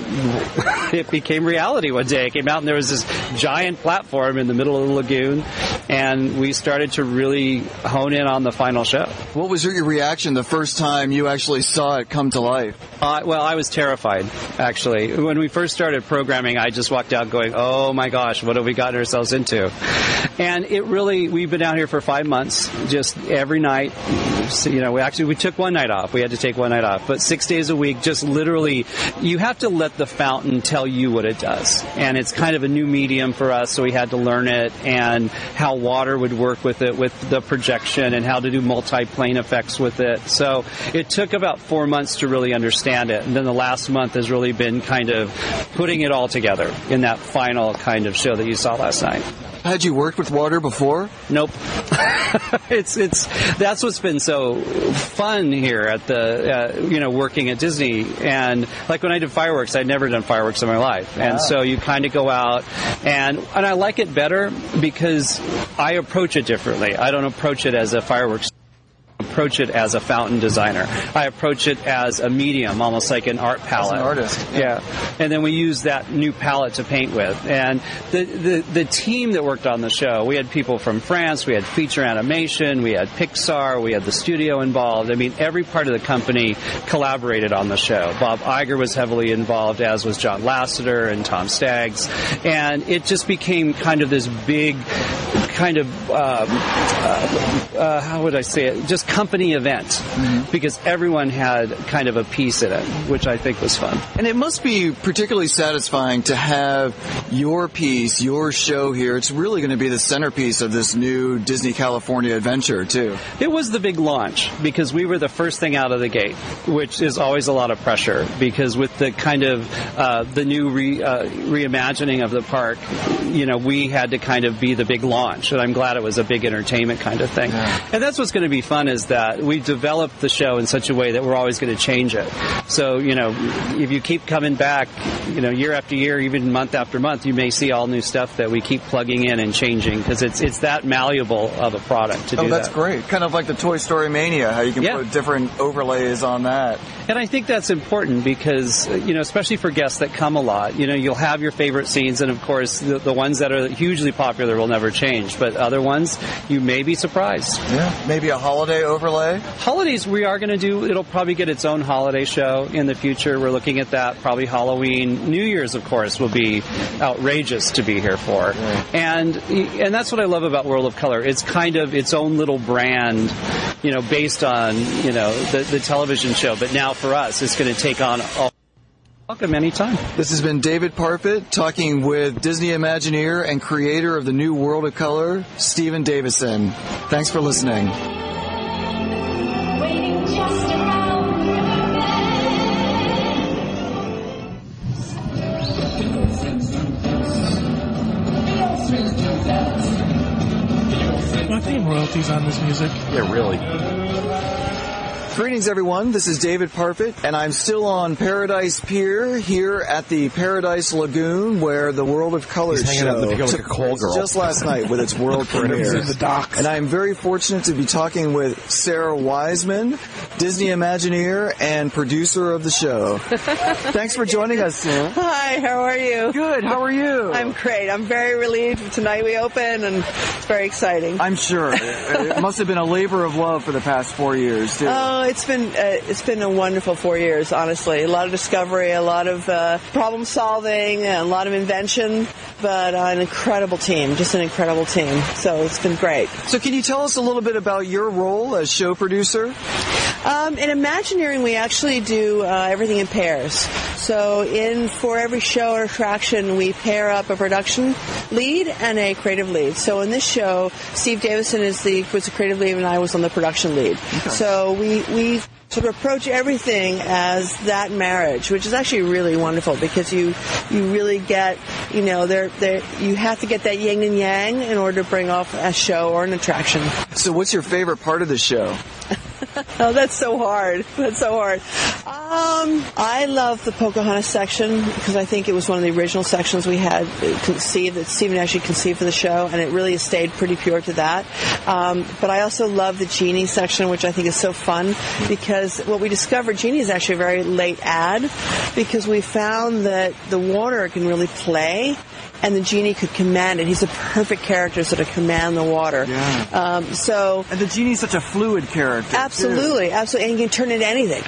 it became reality one day. It came out and there was this giant platform in the middle of the lagoon, and we started to really hone in on the final show. What was your reaction the first time you actually saw it come to life? Uh, well, I was terrified, actually. When we first started programming, I just walked out going, oh my gosh, what have we gotten ourselves into? And it really, we've been out here for five months, just every night. So, you know, we actually, we took one night off. We had to take one night off, but six days a week, just literally, you have to let the fountain tell you what it does. And it's kind of a new medium for us, so we had to learn it and how water would work with it, with the projection and how to do multi-plane effects with it. So it took about four months to really understand it. And then the last month has really been kind of putting it all together in that final kind of show that you saw last night. Had you worked with water before? Nope. it's it's that's what's been so fun here at the uh, you know working at Disney and like when I did fireworks I'd never done fireworks in my life and Wow. so you kind of go out and and I like it better because I approach it differently. I don't approach it as a fireworks approach it as a fountain designer. I approach it as a medium, almost like an art palette. an artist, yeah. And then we use that new palette to paint with. And the, the the team that worked on the show, we had people from France, we had feature animation, we had Pixar, we had the studio involved. I mean, every part of the company collaborated on the show. Bob Iger was heavily involved, as was John Lasseter and Tom Staggs, and it just became kind of this big kind of um, uh, uh, how would I say it? Just company event because everyone had kind of a piece in it, which I think was fun. And it must be particularly satisfying to have your piece, your show here. It's really going to be the centerpiece of this new Disney California adventure, too. It was the big launch because we were the first thing out of the gate, which is always a lot of pressure because with the kind of uh, the new re, uh, reimagining of the park, you know, we had to kind of be the big launch, and I'm glad it was a big entertainment kind of thing. And that's what's going to be fun is that we developed the show in such a way that we're always going to change it. So you know, if you keep coming back, you know, year after year, even month after month, you may see all new stuff that we keep plugging in and changing because it's it's that malleable of a product to oh, do that's that. great. Kind of like the Toy Story Mania, how you can Yeah. put different overlays on that. And I think that's important because, you know, especially for guests that come a lot, you know, you'll have your favorite scenes and of course the, the ones that are hugely popular will never change, but other ones you may be surprised. Yeah. Maybe a holiday overlay? Holidays we are going to do, it'll probably get its own holiday show in the future. We're looking at that, probably Halloween. New Year's, of course, will be outrageous to be here for. And, and that's what I love about World of Color. It's kind of its own little brand, you know, based on, you know, the, the television show. But now for us, it's going to take on a Welcome anytime. This has been David Parfitt talking with Disney Imagineer and creator of the new World of Color, Stephen Davison. Thanks for listening. Am I paying royalties on this music? Yeah, really. Greetings, everyone. This is David Parfitt, and I'm still on Paradise Pier here at the Paradise Lagoon, where the World of Color He's hanging show out the pier like a took place girl. just last night with its world premiere. in the docks. And I'm very fortunate to be talking with Sarah Wiseman, Disney Imagineer and producer of the show. Thanks for joining us, Sarah. Hi, how are you? Good, how are you? I'm great. I'm very relieved tonight we open and it's very exciting. I'm sure it must have been a labor of love for the past four years, too. Oh, it's been uh, it's been a wonderful four years. Honestly, a lot of discovery, a lot of uh, problem solving, a lot of invention, but uh, an incredible team, just an incredible team. So it's been great. So, can you tell us a little bit about your role as show producer? Um, in Imagineering, we actually do uh, everything in pairs. So, in for every show or attraction, we pair up a production lead and a creative lead. So in this show, Steve Davison is the was the creative lead, and I was on the production lead. So we we sort of approach everything as that marriage, which is actually really wonderful because you you really get you know there there you have to get that yin and yang in order to bring off a show or an attraction. So, what's your favorite part of the show? oh, that's so hard. That's so hard. Um, I love the Pocahontas section because I think it was one of the original sections we had conceived that Stephen actually conceived for the show, and it really stayed pretty pure to that. Um, but I also love the Genie section, which I think is so fun because what we discovered, Genie is actually a very late ad because we found that the water can really play and the genie could command it. He's a perfect character to sort of command the water. Yeah. Um, so and the genie's such a fluid character. Absolutely, absolutely, and he can turn into anything.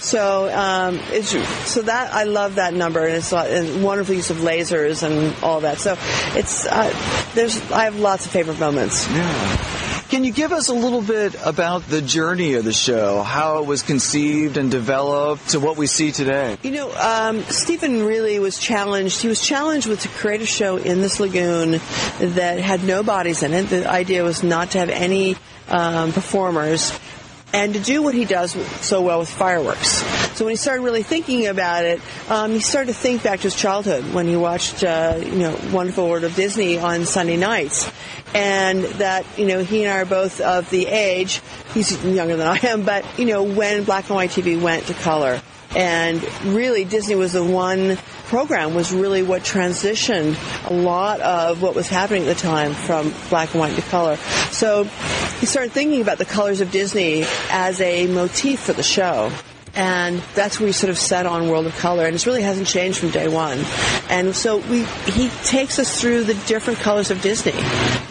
So um, it's so that I love that number, and it's a wonderful use of lasers and all that. So it's uh, there's I have lots of favorite moments. Yeah. Can you give us a little bit about the journey of the show, how it was conceived and developed to what we see today? You know, um, Stephen really was challenged. He was challenged with to create a show in this lagoon that had no bodies in it. The idea was not to have any um, performers and to do what he does so well with fireworks. So when he started really thinking about it, um, he started to think back to his childhood when he watched, uh, you know, Wonderful World of Disney on Sunday nights, and that you know he and I are both of the age. He's younger than I am, but you know when black and white TV went to color, and really Disney was the one program was really what transitioned a lot of what was happening at the time from black and white to color. So he started thinking about the colors of Disney as a motif for the show. And that's where we sort of set on World of Color, and it really hasn't changed from day one. And so we, he takes us through the different colors of Disney,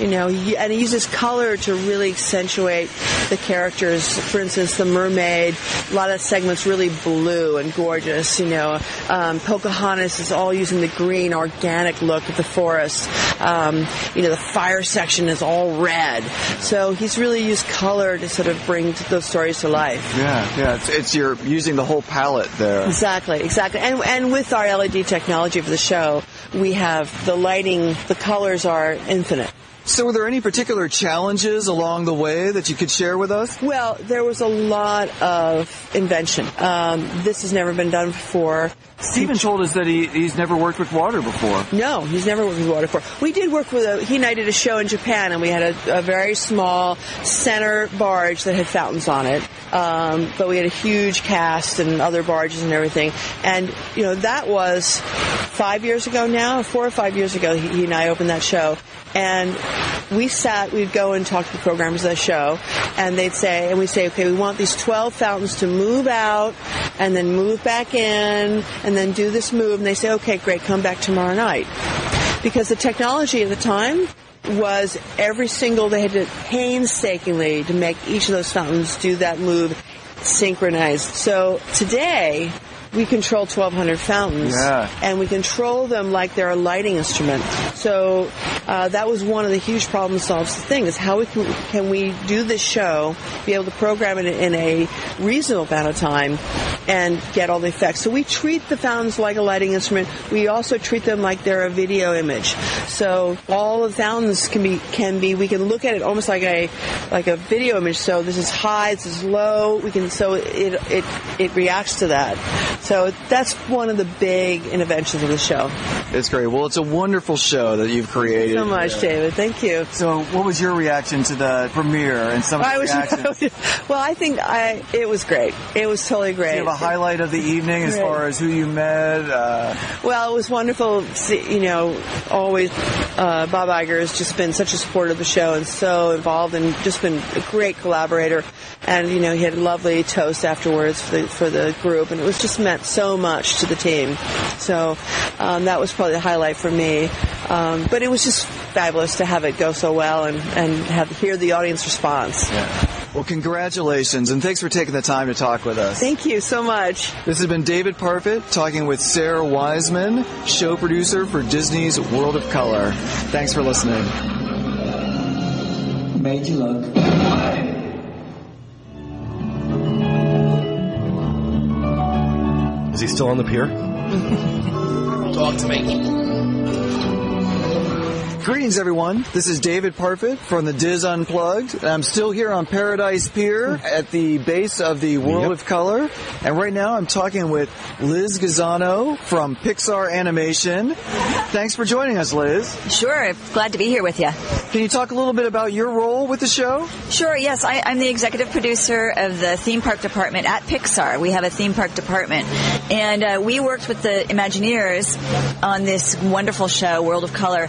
you know, and he uses color to really accentuate the characters. For instance, the mermaid, a lot of segments really blue and gorgeous, you know. Um, Pocahontas is all using the green, organic look of the forest. Um, you know, the fire section is all red. So he's really used color to sort of bring those stories to life. Yeah, yeah, it's, it's your using the whole palette there. Exactly, exactly. And, and with our LED technology for the show, we have the lighting, the colors are infinite. So, were there any particular challenges along the way that you could share with us? Well, there was a lot of invention. Um, this has never been done before. Stephen told us that he, he's never worked with water before. No, he's never worked with water before. We did work with a, he and I did a show in Japan and we had a, a very small center barge that had fountains on it. Um, but we had a huge cast and other barges and everything. And, you know, that was five years ago now, four or five years ago, he, he and I opened that show. And we sat, we'd go and talk to the programmers of the show, and they'd say, and we'd say, okay, we want these 12 fountains to move out, and then move back in, and then do this move. And they say, okay, great, come back tomorrow night. Because the technology at the time was every single, they had to painstakingly to make each of those fountains do that move synchronized. So today, we control 1,200 fountains, Yeah. and we control them like they're a lighting instrument. So uh, that was one of the huge problem solves thing is how we can, can we do this show, be able to program it in a reasonable amount of time, and get all the effects. So we treat the fountains like a lighting instrument. We also treat them like they're a video image. So all the fountains can be can be we can look at it almost like a like a video image. So this is high, this is low. We can so it it it reacts to that. So that's one of the big interventions of the show. It's great. Well, it's a wonderful show that you've created. You So much, David. Thank you. So, what was your reaction to the premiere and some of the I was reactions? well. I think I it was great. It was totally great. Do you have a highlight of the evening as Great. far as who you met? Uh, Well, it was wonderful. see- You know, always uh, Bob Iger has just been such a supporter of the show and so involved and just been a great collaborator. And you know, he had a lovely toast afterwards for the for the group, and it was just meant so much to the team. So um, that was probably the highlight for me. Um, but it was just fabulous to have it go so well and and have hear the audience response. well, congratulations, and thanks for taking the time to talk with us. Thank you so much. This has been David Parfitt talking with Sarah Wiseman, show producer for Disney's World of Color. Thanks for listening. Made you look. Is he still on the pier? Talk to me. Greetings, everyone. This is David Parfitt from the DIS Unplugged. I'm still here on Paradise Pier at the base of the World of Color. And right now I'm talking with Liz Gazzano from Pixar Animation. Thanks for joining us, Liz. Sure, glad to be here with you. Can you talk a little bit about your role with the show? Sure, yes. I, I'm the executive producer of the theme park department at Pixar. We have a theme park department. And uh, we worked with the Imagineers on this wonderful show, World of Color.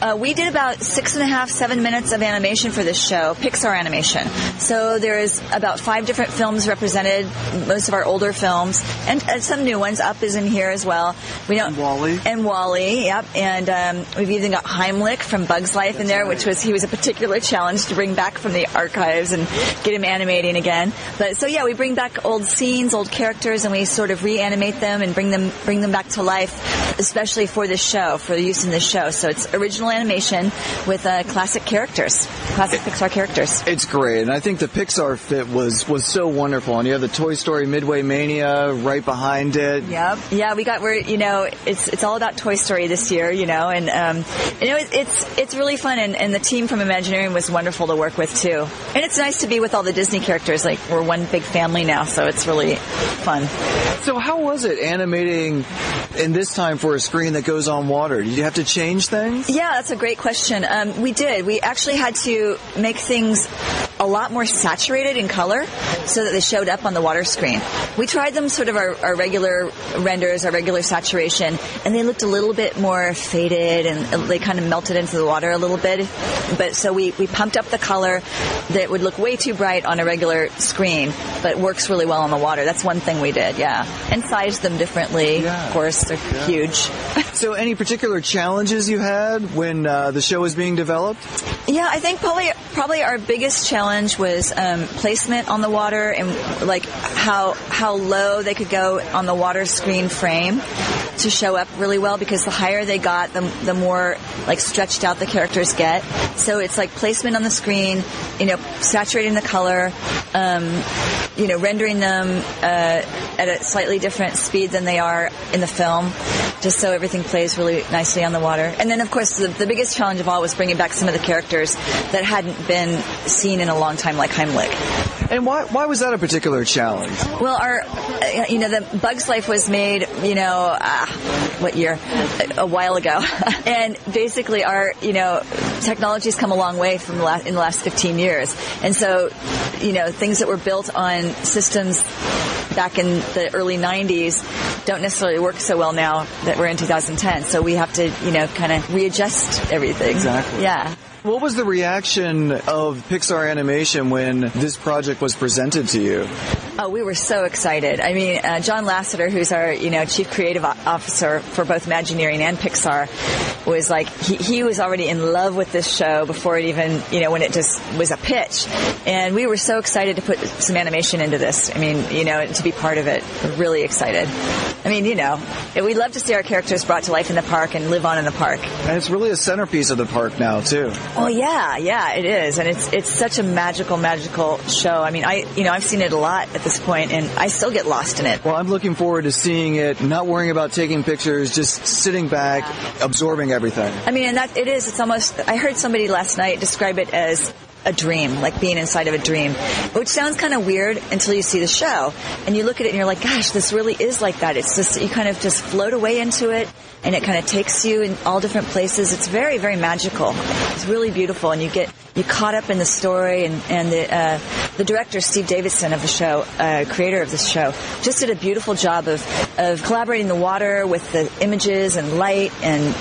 Uh, we did about six and a half, seven minutes of animation for this show, Pixar animation. So there's about five different films represented, most of our older films, and uh, some new ones. Up is in here as well. We don't. WALL-E. And WALL-E, yep. And um, we've even got Heimlich from Bugs Life in there, which was he was a particular challenge to bring back from the archives and get him animating again. But so yeah, we bring back old scenes, old characters, and we sort of reanimate them and bring them bring them back to life, especially for this show, for the use in this show. So it's original animation with uh, classic characters, classic Pixar characters. It's great, and I think the Pixar fit was was so wonderful. And you have the Toy Story Midway Mania right behind it. Yep. Yeah, we got we're you know it's it's all about Toy Story this year, you know, and um, you know it, it's it's really fun, and, and the team from Imagineering was wonderful to work with too, and it's nice to be with all the Disney characters. Like we're one big family now, so it's really fun. So how was it animating in this time for a screen that goes on water? Did you have to change things? Yeah, that's a great question. Um, we did. We actually had to make things a lot more saturated in color so that they showed up on the water screen. We tried them sort of our, our regular renders, our regular saturation, and they looked a little bit more faded and they kind of melted into the water a little bit. But so we, we pumped up the color that would look way too bright on a regular screen, but works really well on the water. That's one thing we did, yeah. And sized them differently. Of course, they're huge. So any particular challenges you had when uh, the show was being developed? Yeah, I think probably probably our biggest challenge was um, placement on the water and like how how low they could go on the water screen frame to show up really well because the higher they got, the, the more like stretched out the characters get. So it's like placement on the screen, you know, saturating the color, um, you know, rendering them uh, at a slightly different speed than they are in the film, just so everything plays really nicely on the water. And then, of course, the, the biggest challenge of all was bringing back some of the characters that hadn't been seen in a long time, like Heimlich. And why why was that a particular challenge? Well, our, uh, you know, the Bugs Life was made, you know, uh, what year? A, a while ago, and basically our, you know, technology's come a long way from the last, in the last 15 years, and so, you know, things that were built on systems back in the early 90s don't necessarily work so well now that we're in 2010. So we have to, you know, kind of readjust everything. Exactly. Yeah. What was the reaction of Pixar Animation when this project was presented to you? Oh, we were so excited. I mean, uh, John Lasseter, who's our, you know, chief creative officer for both Imagineering and Pixar, was like, he, he was already in love with this show before it even, you know, when it just was a pitch. And we were so excited to put some animation into this. I mean, you know, to be part of it. We're really excited. I mean, you know, we'd love to see our characters brought to life in the park and live on in the park. And it's really a centerpiece of the park now too. Oh yeah, yeah, it is, and it's it's such a magical, magical show. I mean, I you know I've seen it a lot at this point, and I still get lost in it. Well, I'm looking forward to seeing it, not worrying about taking pictures, just sitting back, absorbing everything. I mean, and that it is. It's almost. I heard somebody last night describe it as a dream, like being inside of a dream, which sounds kind of weird until you see the show and you look at it and you're like, gosh, this really is like that. It's just you kind of just float away into it, and it kind of takes you in all different places. It's very, very magical. It's really beautiful, and you get you caught up in the story. And and the uh, the director Steve Davison of the show, uh, creator of this show, just did a beautiful job of of collaborating the water with the images and light and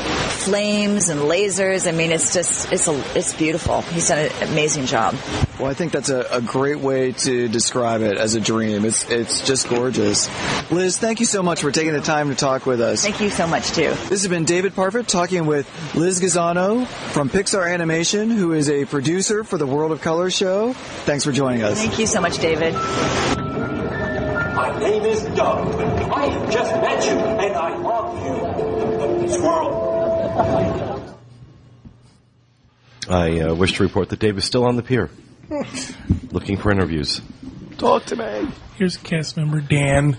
flames and lasers. I mean, it's just it's a it's beautiful. He's done an amazing job. Well, I think that's a, a great way to describe it as a dream. It's it's just gorgeous. Liz, thank you so much for taking the time to talk with us. Thank you so much too. This has been David Parfitt talking with Liz Gazzano from Pixar Animation, who is a producer for the World of Color show. Thanks for joining us. Thank you so much, David. My name is Doug. I have just met you, and I love you. Squirrel. I uh, wish to report that Dave is still on the pier, looking for interviews. Talk to me. Here's a cast member Dan.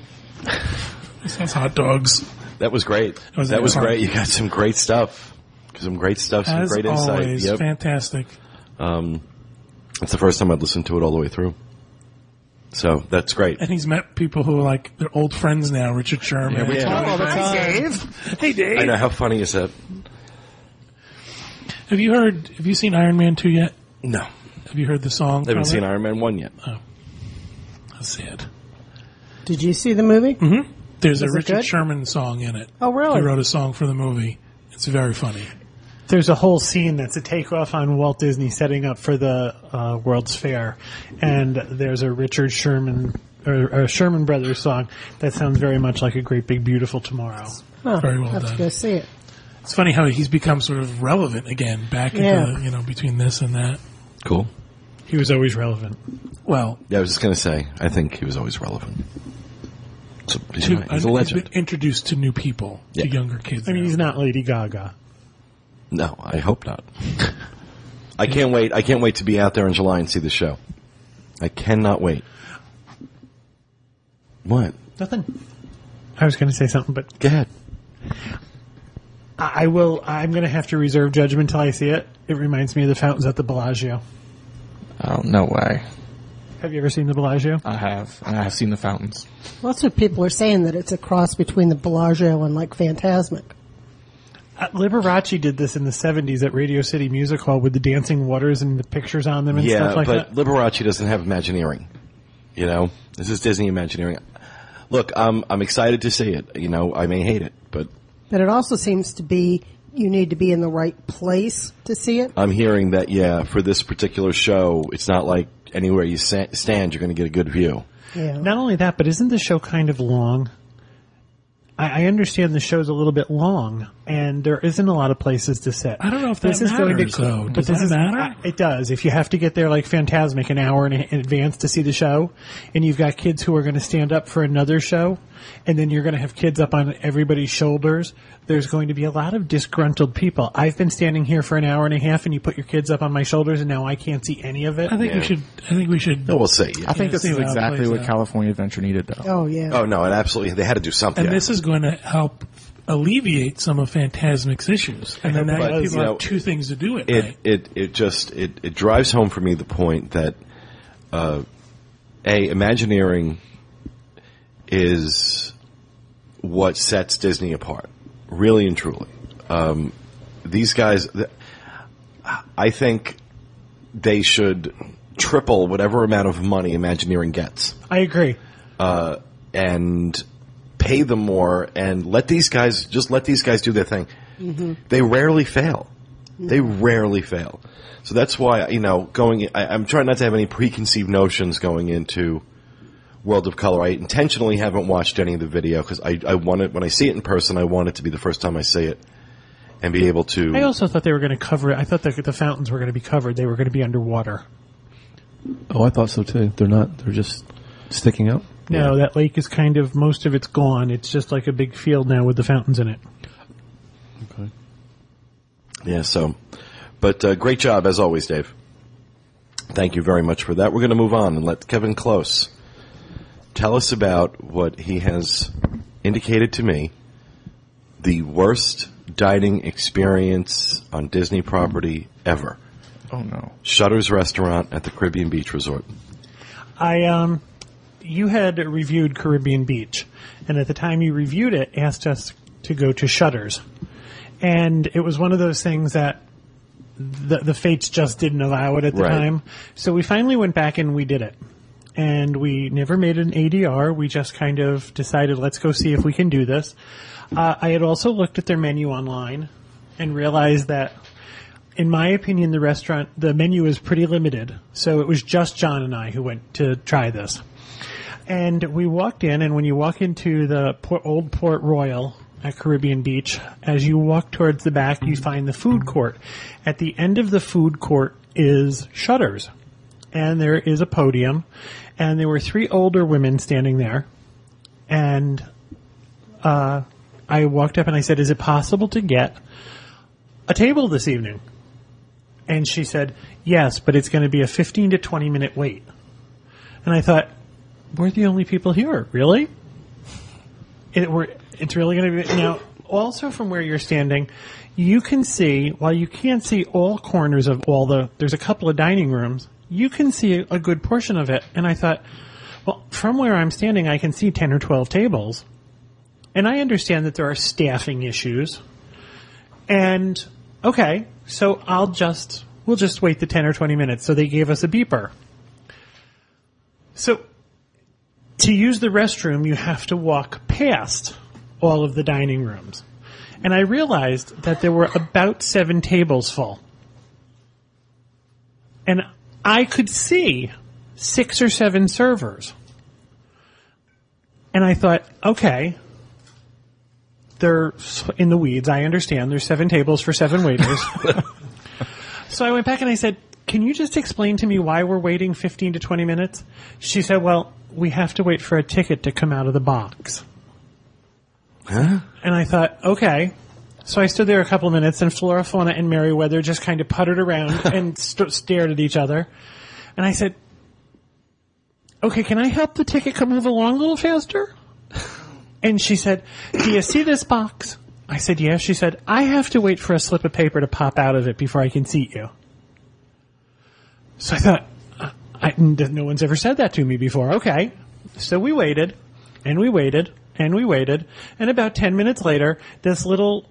This has hot dogs. That was great. That was that was fun. great. You got some great stuff. Some great stuff. Some As great insight. always, Yep. fantastic. Um, it's the first time I'd listened to it all the way through. So that's great. And he's met people who are like they're old friends now. Richard Sherman. Yeah, we talk all the time. Dave. Hey, Dave. I know how funny is that? Have you heard? Have you seen Iron Man two yet? No. Have you heard the song? I haven't from seen it? Iron Man one yet. Oh, that's sad. Did you see the movie? Mm-hmm. There's a Is it Richard good? Sherman song in it. Oh, really? He wrote a song for the movie. It's very funny. There's a whole scene that's a takeoff on Walt Disney setting up for the uh, World's Fair, and there's a Richard Sherman or a Sherman Brothers song that sounds very much like a Great Big Beautiful Tomorrow. Huh, Very well have to done. go see it. It's funny how he's become sort of relevant again, back Yeah. into you know between this and that. Cool. He was always relevant. Well, Yeah, I was just going to say, I think he was always relevant. So, he's, to, a- he's a he's legend. been introduced to new people, Yeah. to younger kids. I mean, now. he's not Lady Gaga. No, I hope not. I can't wait. I can't wait to be out there in July and see the show. I cannot wait. What? Nothing. I was going to say something, but Go ahead. I I will. I'm going to have to reserve judgment until I see it. It reminds me of the fountains at the Bellagio. Oh, no way. Have you ever seen the Bellagio? I have. And I have seen the fountains. Lots of people are saying that it's a cross between the Bellagio and like Fantasmic. Uh, Liberace did this in the 70s at Radio City Music Hall with the dancing waters and the pictures on them and yeah, stuff like that. but. Liberace doesn't have Imagineering. You know, this is Disney Imagineering. Look, I'm I'm excited to see it. You know, I may hate it, but But it also seems to be you need to be in the right place to see it. I'm hearing that yeah, for this particular show, it's not like anywhere you sa- stand, you're going to get a good view. Yeah. Not only that, but isn't the show kind of long? I, I understand the show's a little bit long, and there isn't a lot of places to sit. I don't know if this that is going matters, to, though. But Does this that is, matter? It does. If you have to get there like Fantasmic an hour in, in advance to see the show, and you've got kids who are going to stand up for another show, and then you're going to have kids up on everybody's shoulders, there's going to be a lot of disgruntled people. I've been standing here for an hour and a half, and you put your kids up on my shoulders, and now I can't see any of it. I think Yeah. we should. I think we should. No, we'll see. I think Yeah, this is exactly what out. California Adventure needed, though. Oh yeah. Oh no, and absolutely, they had to do something. And this is going to help alleviate some of Fantasmic's issues. And then now But, people you know, have two things to do at it night. it it just it, it drives home for me the point that uh, a Imagineering is what sets Disney apart, really and truly. Um, these guys, th- I think they should triple whatever amount of money Imagineering gets I agree. uh, and pay them more and let these guys just let these guys do their thing. Mm-hmm. They rarely fail. They rarely fail. So that's why you know going. I, I'm trying not to have any preconceived notions going into World of Color. I intentionally haven't watched any of the video because I, I want it when I see it in person. I want it to be the first time I see it and be able to. I also thought they were going to cover it. I thought that the fountains were going to be covered. They were going to be underwater. Oh, I thought so too. They're not. They're just sticking out. No, that lake is kind of most of it's gone. It's just like a big field now with the fountains in it. Okay. Yeah, so, but uh, great job as always, Dave. Thank you very much for that. We're going to move on and let Kevin Klose tell us about what he has indicated to me the worst dining experience on Disney property ever. Oh no. Shutter's Restaurant at the Caribbean Beach Resort. I um, you had reviewed Caribbean Beach, and at the time you reviewed it, asked us to go to Shutters, and it was one of those things that the the fates just didn't allow it at the Right. time. So we finally went back and we did it. And we never made an ADR. We just kind of decided, let's go see if we can do this. Uh, I had also looked at their menu online and realized that in my opinion, the restaurant, the menu is pretty limited. So it was just John and I who went to try this. And we walked in, and when you walk into the Port, old Port Royal at Caribbean Beach, as you walk towards the back, you find the food court. At the end of the food court is shutters. And there is a podium, and there were three older women standing there. And uh, I walked up and I said, Is it possible to get a table this evening? And she said, yes, but it's going to be a 15 to 20 minute wait. And I thought, we're the only people here, really? it, it's really going to be now. Also, from where you're standing, you can see while you can't see all corners of all the. There's a couple of dining rooms. You can see a, a good portion of it, and I thought, well, from where I'm standing, I can see ten or twelve tables, and I understand that there are staffing issues. And okay, so I'll just we'll just wait the ten or twenty minutes. So they gave us a beeper. So to use the restroom, you have to walk past all of the dining rooms. And I realized that there were about seven tables full. And I could see six or seven servers. And I thought, okay, they're in the weeds. I understand. There's seven tables for seven waiters. so I went back and I said, can you just explain to me why we're waiting 15 to 20 minutes? She said, well, we have to wait for a ticket to come out of the box. Huh? And I thought, okay. So I stood there a couple of minutes, and Flora, Fauna, and Merryweather just kind of puttered around and st- stared at each other. And I said, okay, can I help the ticket come move along a little faster? And she said, do you see this box? I said, yes. She said, I have to wait for a slip of paper to pop out of it before I can seat you. So I thought, I, no one's ever said that to me before. Okay. So we waited, and we waited, and we waited, and about 10 minutes later, this little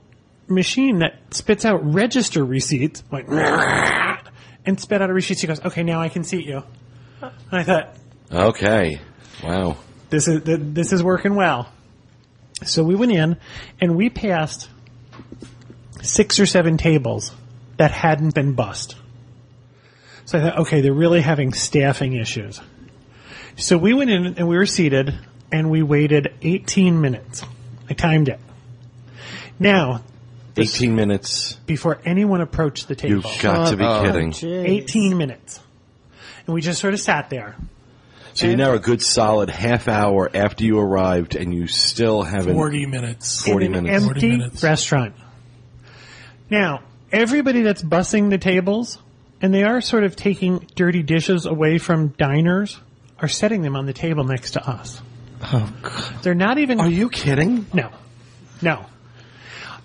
machine that spits out register receipts went, and spit out a receipt. She goes, okay, now I can seat you. And I thought, Okay. Wow. this is, this is working well. So we went in, and we passed six or seven tables that hadn't been bussed. So I thought, okay, they're really having staffing issues. So we went in and we were seated and we waited 18 minutes. I timed it. Now, 18 minutes. before anyone approached the table. You've got to be Oh, kidding. 18 minutes. And we just sort of sat there. So you're now a good solid half hour after you arrived and you still haven't. 40 minutes. 40 in an minutes. 40 minutes. restaurant. Now, everybody that's bussing the tables, and they are sort of taking dirty dishes away from diners, are setting them on the table next to us. Oh, God. They're not even. Are you kidding? No. No.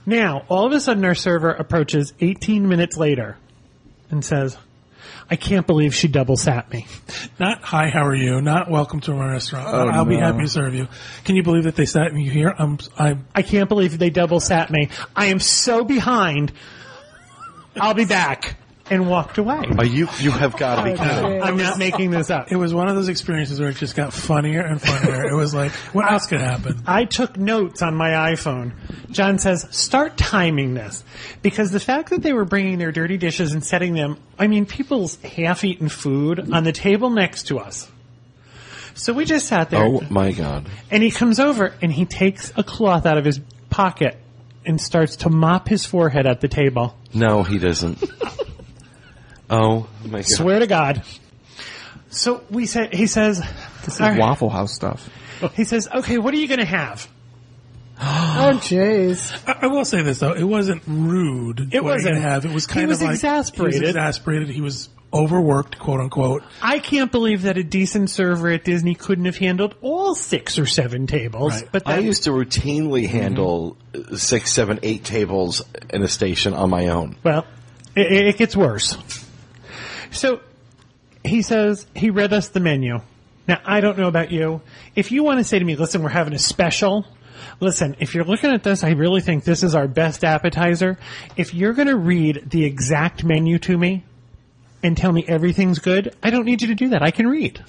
Now, all of a sudden, our server approaches 18 minutes later and says, I can't believe she double sat me. Not hi, how are you? Not welcome to my restaurant. Oh, I'll be happy to serve you. Can you believe that they sat me here? I'm, I'm, I can't believe they double sat me. I am so behind. I'll be back. And walked away. Are you? You have got to be oh, kidding. I'm not making this up. it was one of those experiences where it just got funnier and funnier. it was like, what else could happen? I took notes on my iPhone. John says, start timing this. Because the fact that they were bringing their dirty dishes and setting them, I mean, people's half-eaten food on the table next to us. So we just sat there. Oh my God. And he comes over and he takes a cloth out of his pocket and starts to mop his forehead at the table. No, he doesn't. oh my God. Swear to God. So we said, he says, This is "All right." Waffle House stuff. he says, okay, what are you going to have? Oh, jeez. I, I will say this though, it wasn't rude. It what wasn't. Have. It was He kind was of like exasperated. He was exasperated. He was overworked, quote unquote. I can't believe that a decent server at Disney couldn't have handled all six or seven tables. Right. But I that, used to routinely handle uh six, seven, eight tables in a station on my own. well, it, it gets worse. So he says he read us the menu. Now I don't know about you. If you want to say to me, "Listen, we're having a special." Listen, if you're looking at this, I really think this is our best appetizer. If you're going to read the exact menu to me and tell me everything's good, I don't need you to do that. I can read.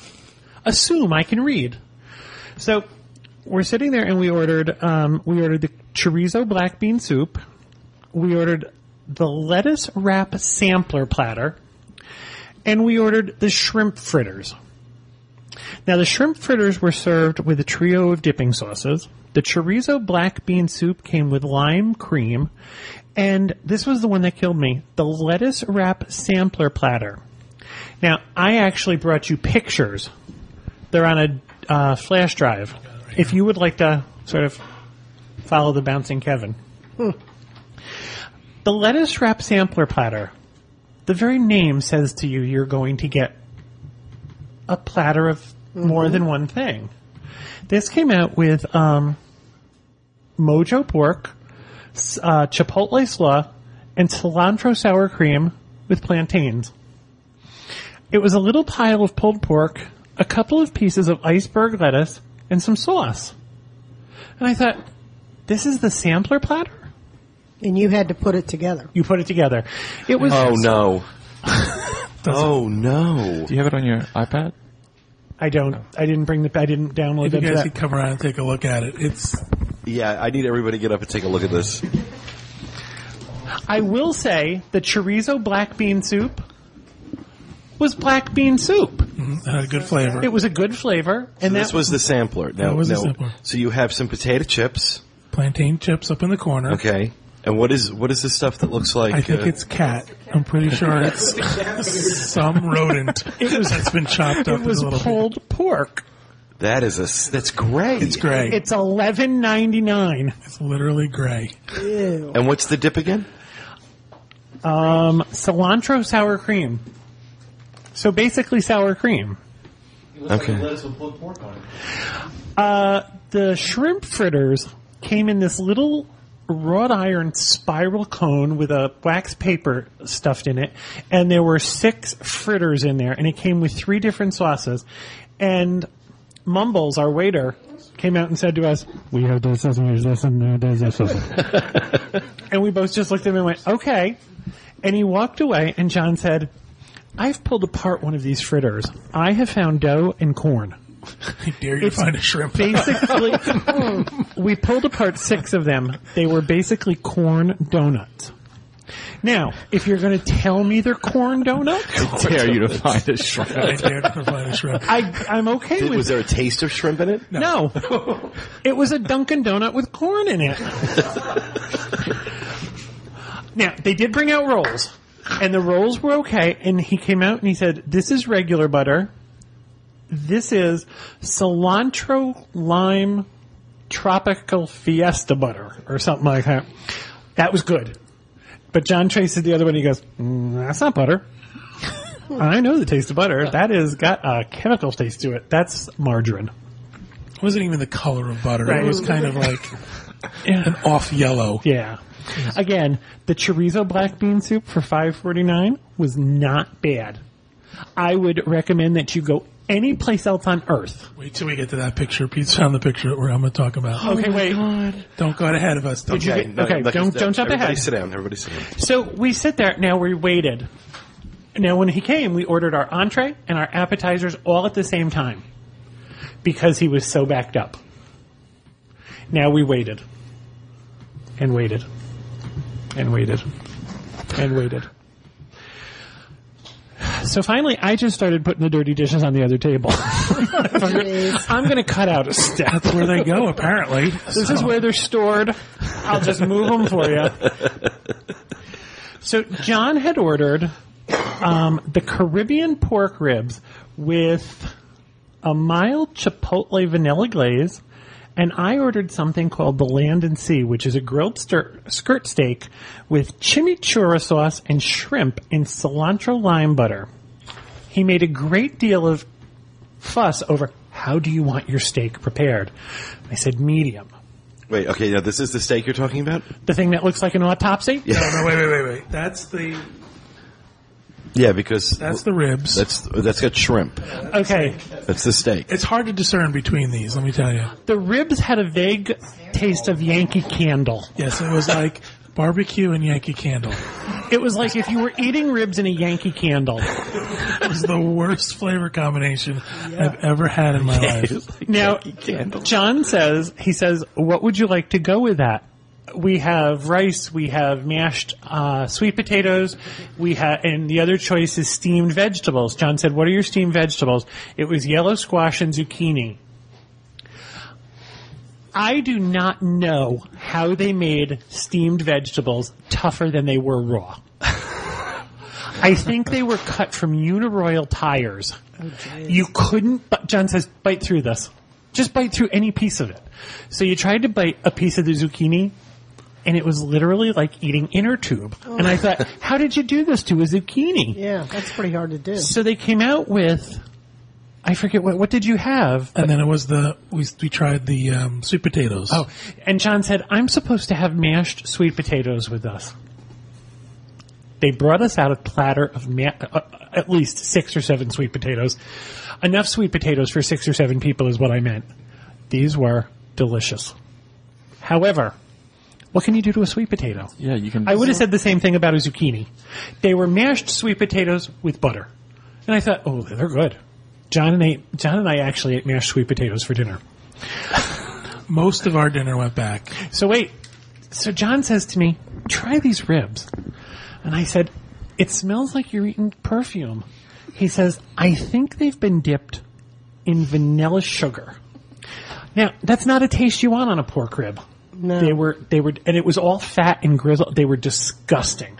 Assume I can read. So we're sitting there and we ordered um, we ordered the chorizo black bean soup. We ordered the lettuce wrap sampler platter, and we ordered the shrimp fritters. Now the shrimp fritters were served with a trio of dipping sauces. The chorizo black bean soup came with lime cream, and this was the one that killed me: the lettuce wrap sampler platter. Now I actually brought you pictures. They're on a uh, flash drive. If you would like to sort of follow the bouncing Kevin. The lettuce wrap sampler platter, the very name says to you you're going to get a platter of more than one thing. This came out with um, mojo pork, uh, chipotle slaw, and cilantro sour cream with plantains. It was a little pile of pulled pork, a couple of pieces of iceberg lettuce, and some sauce. And I thought, this is the sampler platter? And you had to put it together. You put it together. It was Oh no. oh no. Do you have it on your iPad? I don't. I didn't bring the. I didn't download If you them guys that. could come around and take a look at it, it's Yeah, I need everybody to get up and take a look at this. I will say the chorizo black bean soup was black bean soup. mm, had a good flavor. It was a good flavor, So and this was the sampler. Now, That was the now- sampler. So you have some potato chips. Plantain chips up in the corner. Okay. And what is what is the stuff that looks like? I think uh, it's cat. I'm pretty sure it's some rodent It was- that's been chopped up it was a little pulled pork. That is a that's gray. It's gray. It's eleven ninety nine. It's literally gray. Ew. And what's the dip again? Um, cilantro sour cream. So basically sour cream. Okay. Uh, the shrimp fritters came in this little wrought iron spiral cone with a wax paper stuffed in it, and there were six fritters in there, and it came with three different sauces. And Mumbles, our waiter, came out and said to us, "We have this, this, and this, and this, this, this." and we both just looked at him and went, "Okay." And he walked away, and John said, "I've pulled apart one of these fritters. I have found dough and corn." I dare you to find a shrimp. basically we pulled apart six of them. They were basically corn donuts. Now, if you're going to tell me they're corn donuts, I dare you to find a shrimp. I dare to find a shrimp. I, I'm okay Did- with was there a taste of shrimp in it? No. it was a Dunkin' Donut with corn in it. now, they did bring out rolls, and the rolls were okay, and he came out and he said, this is regular butter. This is cilantro lime tropical fiesta butter, or something like that. That was good. But John tasted the other one, he goes, mm, that's not butter. I know the taste of butter. That has got a chemical taste to it. That's margarine. It wasn't even the color of butter. Right. It was kind of like an off yellow. Yeah. Again, the chorizo black bean soup for five forty nine was not bad. I would recommend that you go any place else on earth. Wait till we get to that picture. Pete's found the picture where I'm going to talk about. Oh okay, wait. Don't go ahead of us. Don't Did you Okay, get- no, okay, don't- don't jump everybody ahead. sit down. Everybody sit down. So we sit there. Now we waited. Now when he came, we ordered our entree and our appetizers all at the same time because he was so backed up. Now we waited and waited and waited and waited. So finally, I just started putting the dirty dishes on the other table. I'm going to cut out a step. That's where they go, apparently. This is where they're stored. I'll just move them for you. So John had ordered um, the Caribbean pork ribs with a mild chipotle vanilla glaze, and I ordered something called the Land and Sea, which is a grilled stir- skirt steak with chimichurri sauce and shrimp in cilantro lime butter. He made a great deal of fuss over how do you want your steak prepared. I said medium. Wait, okay, now this is the steak you're talking about? The thing that looks like an autopsy? Yeah. No, no, wait, wait, wait, wait. That's the Yeah, because that's the ribs. that's that's got shrimp. Okay. That's the steak. It's hard to discern between these. Let me tell you. The ribs had a vague taste of Yankee Candle. Yes, it was like barbecue and Yankee Candle. It was like if you were eating ribs in a Yankee Candle. It was the worst flavor combination I've ever had in my life. Now, John says, he says, what would you like to go with that? We have rice, we have mashed uh, sweet potatoes, we have, and the other choice is steamed vegetables. John said, "What are your steamed vegetables?" It was yellow squash and zucchini. I do not know how they made steamed vegetables tougher than they were raw. I think they were cut from Uniroyal tires. Oh, you couldn't, but John says, bite through this. Just bite through any piece of it. So you tried to bite a piece of the zucchini, and it was literally like eating inner tube. Oh. And I thought, how did you do this to a zucchini? Yeah, that's pretty hard to do. So they came out with I forget what what did you have? And then it was the we we tried the um, sweet potatoes. Oh, and John said, I'm supposed to have mashed sweet potatoes with us. They brought us out a platter of ma- uh, at least six or seven sweet potatoes. Enough sweet potatoes for six or seven people is what I meant. These were delicious. However, what can you do to a sweet potato? Yeah, you can. I would have said the same thing about a zucchini. They were mashed sweet potatoes with butter. And I thought, oh, they're good. John and I, John and I actually ate mashed sweet potatoes for dinner. Most of our dinner went back. So wait, so John says to me, try these ribs. And I said, it smells like you're eating perfume. He says, I think they've been dipped in vanilla sugar. Now, that's not a taste you want on a pork rib. No. They were, they were, and it was all fat and grizzled. They were disgusting.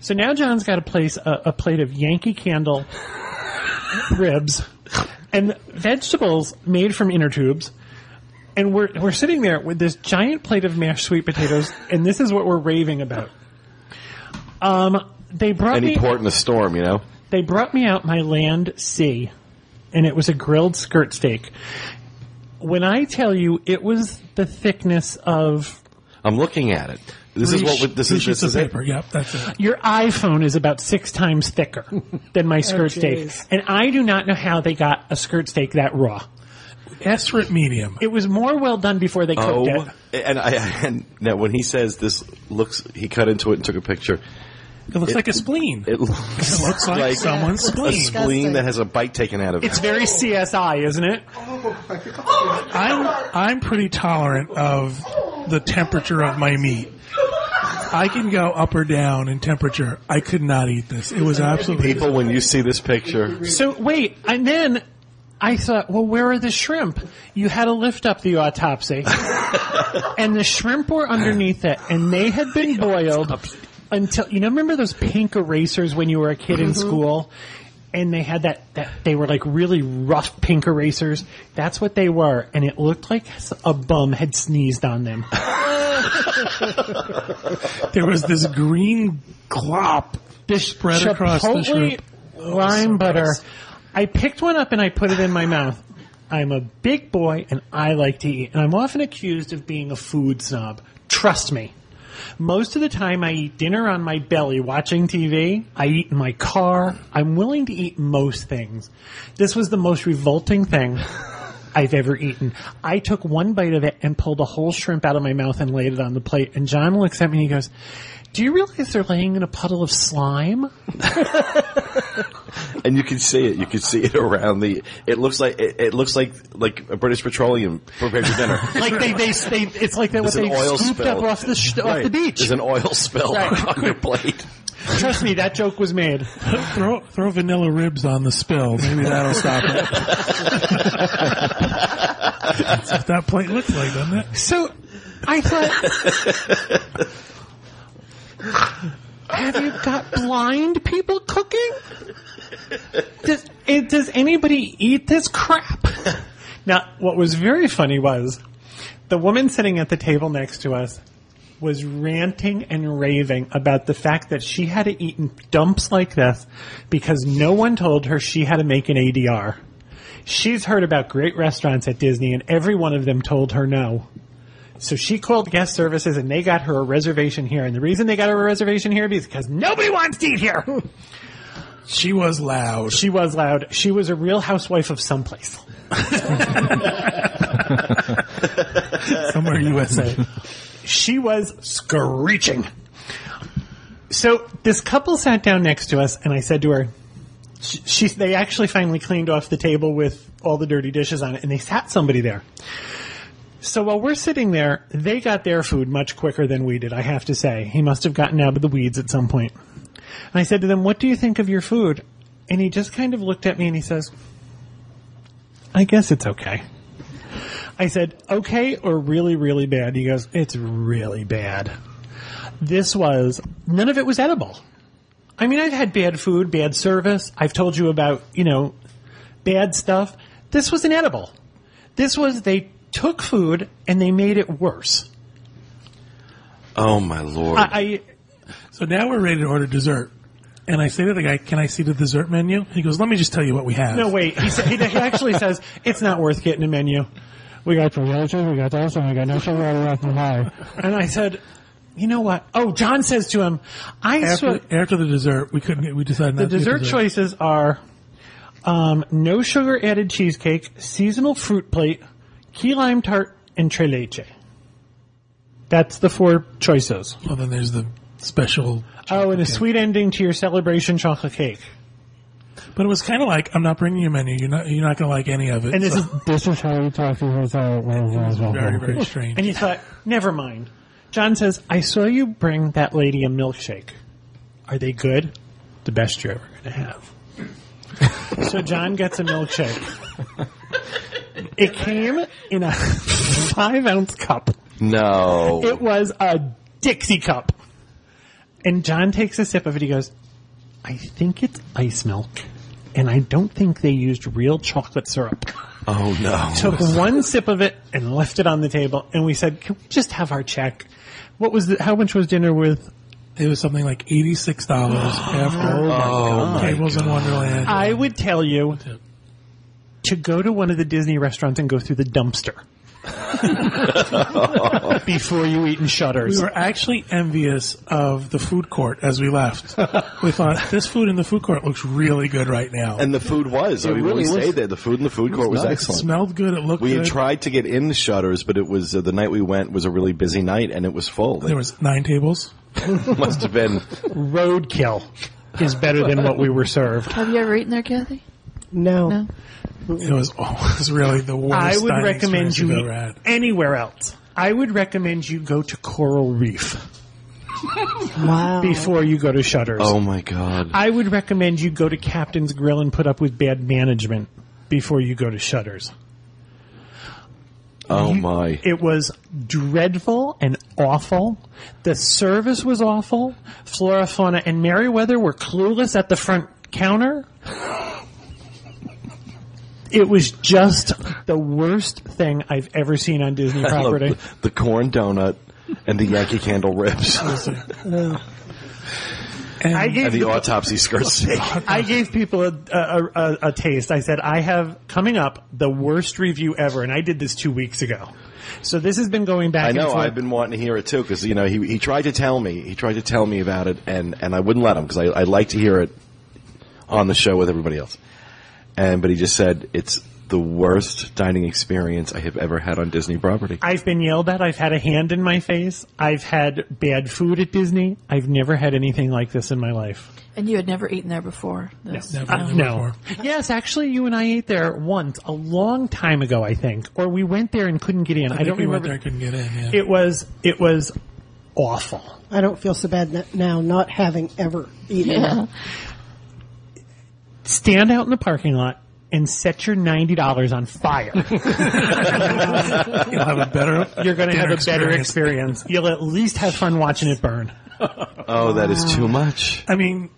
So now John's got a place, a, a plate of Yankee Candle ribs and vegetables made from inner tubes. And we're, we're sitting there with this giant plate of mashed sweet potatoes, and this is what we're raving about. Um, they brought Any me, port in the storm, you know? they brought me out my land C, and it was a grilled skirt steak. When I tell you it was the thickness of I'm looking at it. This is what we- this is sheets this of is it. paper. Yep, that's it. your iPhone is about six times thicker than my oh, skirt steak, jeez. and I do not know how they got a skirt steak that raw. Ask medium. It was more well done before they cooked Oh, it. and I and now when he says this looks, he cut into it and took a picture. It looks like a spleen. It looks, It looks like someone's a spleen. spleen that has a bite taken out of it. It's very CSI, isn't it? I'm I'm pretty tolerant of the temperature of my meat. I can go up or down in temperature. I could not eat this. It was absolutely People, when you see this picture, So wait, and then I thought, well, where are the shrimp? You had to lift up the autopsy, and the shrimp were underneath it, and they had been boiled until you know. Remember those pink erasers when you were a kid in mm-hmm. school? And they had that, that, they were like really rough pink erasers. That's what they were. And it looked like a bum had sneezed on them. there was this green glop This spread across the Chipotle shrimp. lime oh, butter. I picked one up and I put it in my mouth. I'm a big boy and I like to eat, and I'm often accused of being a food snob. Trust me. Most of the time I eat dinner on my belly watching TV. I eat in my car. I'm willing to eat most things. This was the most revolting thing I've ever eaten. I took one bite of it and pulled a whole shrimp out of my mouth and laid it on the plate. And John looks at me and he goes, do you realize they're laying in a puddle of slime? and you can see it. You can see it around the. It looks like it, it looks like like a British Petroleum prepared your dinner. like they, they, they it's like that what There's they an oil scooped spill. up off the sh- off the beach. There's an oil spill Right. on your plate. Trust me, that joke was made. throw throw vanilla ribs on the spill. Maybe that'll stop it. That's what that plate looks like, doesn't it? So I thought, have you got blind people cooking? Does, it, does anybody eat this crap? Now, what was very funny was the woman sitting at the table next to us was ranting and raving about the fact that she had to eat in dumps like this because no one told her she had to make an ADR. She's heard about great restaurants at Disney and every one of them told her no. So she called guest services and they got her a reservation here. And the reason they got her a reservation here is because nobody wants to eat here. She was loud. She was loud. She was a real housewife of someplace. Somewhere USA. She was screeching. So this couple sat down next to us, and I said to her, she, she, they actually finally cleaned off the table with all the dirty dishes on it, and they sat somebody there. So while we're sitting there, they got their food much quicker than we did, I have to say. He must have gotten out of the weeds at some point. And I said to them, what do you think of your food? And he just kind of looked at me and he says, I guess it's okay. I said, okay or really, really bad? He goes, it's really bad. This was, none of it was edible. I mean, I've had bad food, bad service. I've told you about, you know, bad stuff. This was inedible. This was, they took food and they made it worse. Oh my lord! I, So now we're ready to order dessert. And I say to the guy, "Can I see the dessert menu?" He goes, "Let me just tell you what we have." No, wait. He, sa- he he actually says it's not worth getting a menu. We got promotion, we got this, and we got no sugar, nothing high. And I said, you know what? Oh, John says to him, I After, swear, after the dessert, we couldn't. Get, we decided not the to get dessert choices are um, no sugar added cheesecake, seasonal fruit plate, key lime tart, and tre leche. That's the four choices. Well, then there's the special. Oh, and a sweet ending to your celebration chocolate cake. But it was kind of like, I'm not bringing you a menu. You're not. You're not going to like any of it. And this So- is this is how you talk to her. very, very strange. And you thought, never mind. John says, I saw you bring that lady a milkshake. Are they good? The best you're ever going to have. so John gets a milkshake. It came in a five ounce cup. No. It was a Dixie cup. And John takes a sip of it. He goes, I think it's ice milk. And I don't think they used real chocolate syrup. Oh no. Took one sip of it and left it on the table. And we said, can we just have our check? What was the, how much was dinner with? It was something like eighty six dollars after Oh, my Tables in Wonderland. I would tell you to go to one of the Disney restaurants and go through the dumpster. Before you eat in Shutters. We were actually envious of the food court as we left. we thought this food in the food court looks really good right now. And the food was. I It mean, when we really was- stayed there, the food in the food court was, nice. excellent. It smelled good. It looked we had good. tried to get in the shutters, but it was uh, the night we went was a really busy night, and it was full. There was nine tables. must have been roadkill is better than what we were served. Have you ever eaten there, Kathy? No. No. It was, oh, it was really the worst. I would dining recommend experience you we've eat ever had. anywhere else. I would recommend you go to Coral Reef Wow. before you go to Shutters. Oh my god. I would recommend you go to Captain's Grill and put up with bad management before you go to Shutters. Oh my. It was dreadful and awful. The service was awful. Flora, Fauna, and Merryweather were clueless at the front counter. It was just the worst thing I've ever seen on Disney I love property. the, the corn donut and the Yankee Candle ribs uh, I gave and the autopsy skirt steak. I gave people a, a, a, a taste. I said, I have coming up the worst review ever, and I did this two weeks ago. So this has been going back I know. and forth. I've been wanting to hear it too because you know he he tried to tell me he tried to tell me about it and and I wouldn't let him because I I like to hear it on the show with everybody else. And but he just said it's the worst dining experience I have ever had on Disney property. I've been yelled at. I've had a hand in my face. I've had bad food at Disney. I've never had anything like this in my life. And you had never eaten there before. This. Uh, no. Yes, actually, you and I ate there once a long time ago, I think, or we went there and couldn't get in. I, think don't we remember. went there and couldn't get in. Yeah. It was it was awful. I don't feel so bad now not having ever eaten Yeah. It. Stand out in the parking lot and set your ninety dollars on fire. You'll have a better. You're going to have dinner a better experience. experience. You'll at least have fun watching it burn. Oh, that is too much. I mean,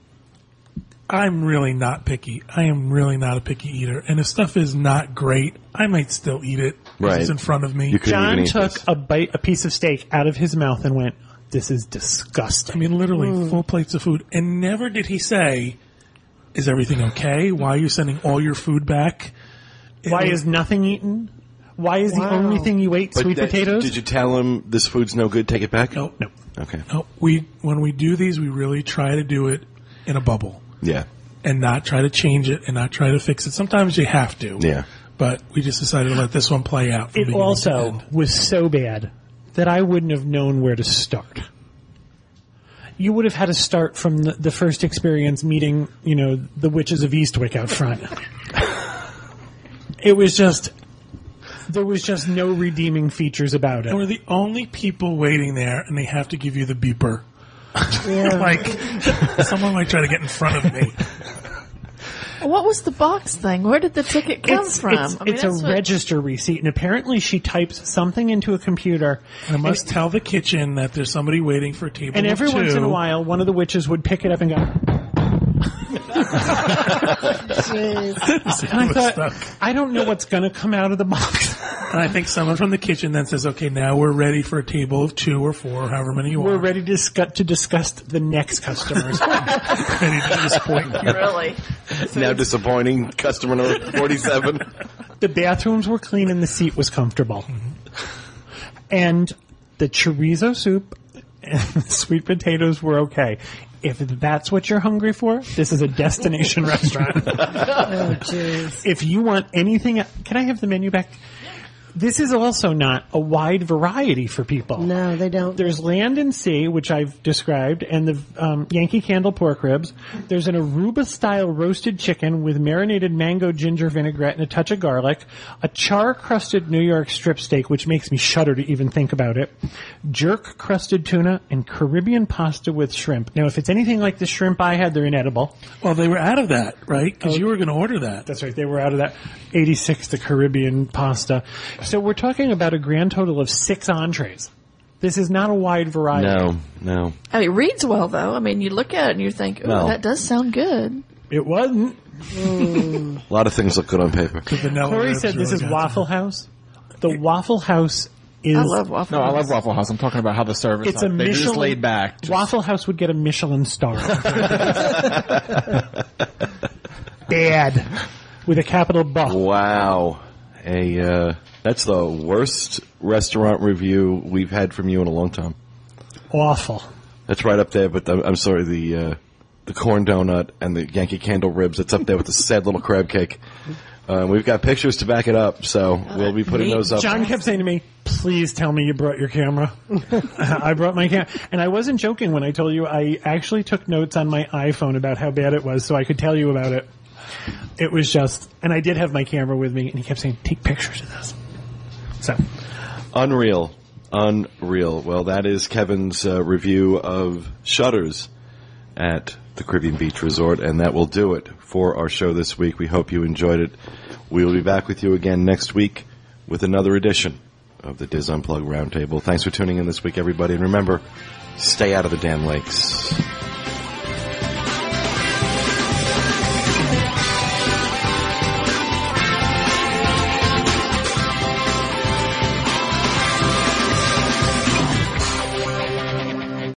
I'm really not picky. I am really not a picky eater. And if stuff is not great, I might still eat it. Right. It's in front of me. You couldn't even John took this. a bite, a piece of steak out of his mouth and went, "This is disgusting." I mean, literally mm. full plates of food. And never did he say, "Is everything okay? Why are you sending all your food back?" It Why was- is nothing eaten? Why is the Wow. only thing you ate sweet that- potatoes? Did you tell him this food's no good? Take it back. No. no. Okay. No, we when we do these, we really try to do it in a bubble Yeah. and not try to change it and not try to fix it. Sometimes you have to. Yeah. But we just decided to let this one play out. from It beginning to also end. was so bad that I wouldn't have known where to start. You would have had to start from the, the first experience meeting, you know, the witches of Eastwick out front. it was just, there was just no redeeming features about And we're the only people waiting there, and they have to give you the beeper. like someone might try to get in front of me. What was the box thing? Where did the ticket come It's, from? it's, I mean, it's a what- register receipt, and apparently she types something into a computer, And I must tell the kitchen that there's somebody waiting for a table. and of every once in a while, one of the witches would pick it up and go, and I thought, I don't know what's going to come out of the box. And I think someone from the kitchen then says, "Okay, now we're ready for a table of two or four, however many you We're want." ready to discuss, to discuss the next customers. ready to disappoint you. Really? now disappointing customer number 47. the bathrooms were clean and the seat was comfortable. Mm-hmm. And the chorizo soup and the sweet potatoes were okay. If that's what you're hungry for, this is a destination restaurant. Oh, jeez. if you want anything, can I have the menu back? This is also not a wide variety for people. No, they don't. There's land and sea, which I've described, and the um, Yankee Candle pork ribs. There's an Aruba style roasted chicken with marinated mango ginger vinaigrette and a touch of garlic. A char crusted New York strip steak, which makes me shudder to even think about it. Jerk crusted tuna and Caribbean pasta with shrimp. Now, if it's anything like the shrimp I had, they're inedible. Well, they were out of that, right? Because you were going to order that. That's right. They were out of that 86, the Caribbean pasta. So we're talking about a grand total of six entrees. This is not a wide variety. No, no. I mean, it reads well though. I mean, you look at it and you think, oh, No. that does sound good. It wasn't. Mm. A lot of things look good on paper. Corey said this is Waffle House. The Waffle House is. I love Waffle No, I love Waffle House. I'm talking about how the service. It's a they're just Michelin. laid back. Waffle House would get a Michelin star. Bad. With a capital B. Wow. A, uh, that's the worst restaurant review we've had from you in a long time. Awful. That's right up there, but I'm, I'm sorry, the, uh, the corn donut and the Yankee Candle ribs, it's up there with the sad little crab cake. Uh, we've got pictures to back it up, so we'll be putting those up. John kept saying to me, please tell me you brought your camera. I brought my camera. And I wasn't joking when I told you I actually took notes on my iPhone about how bad it was so I could tell you about it. It was just, and I did have my camera with me and he kept saying, take pictures of this. So, Unreal. Unreal. Well, that is Kevin's uh, review of Shutters at the Caribbean Beach Resort, and that will do it for our show this week. We hope you enjoyed it. We will be back with you again next week with another edition of the DIS Unplugged Roundtable. Thanks for tuning in this week, everybody, and remember, stay out of the damn lakes.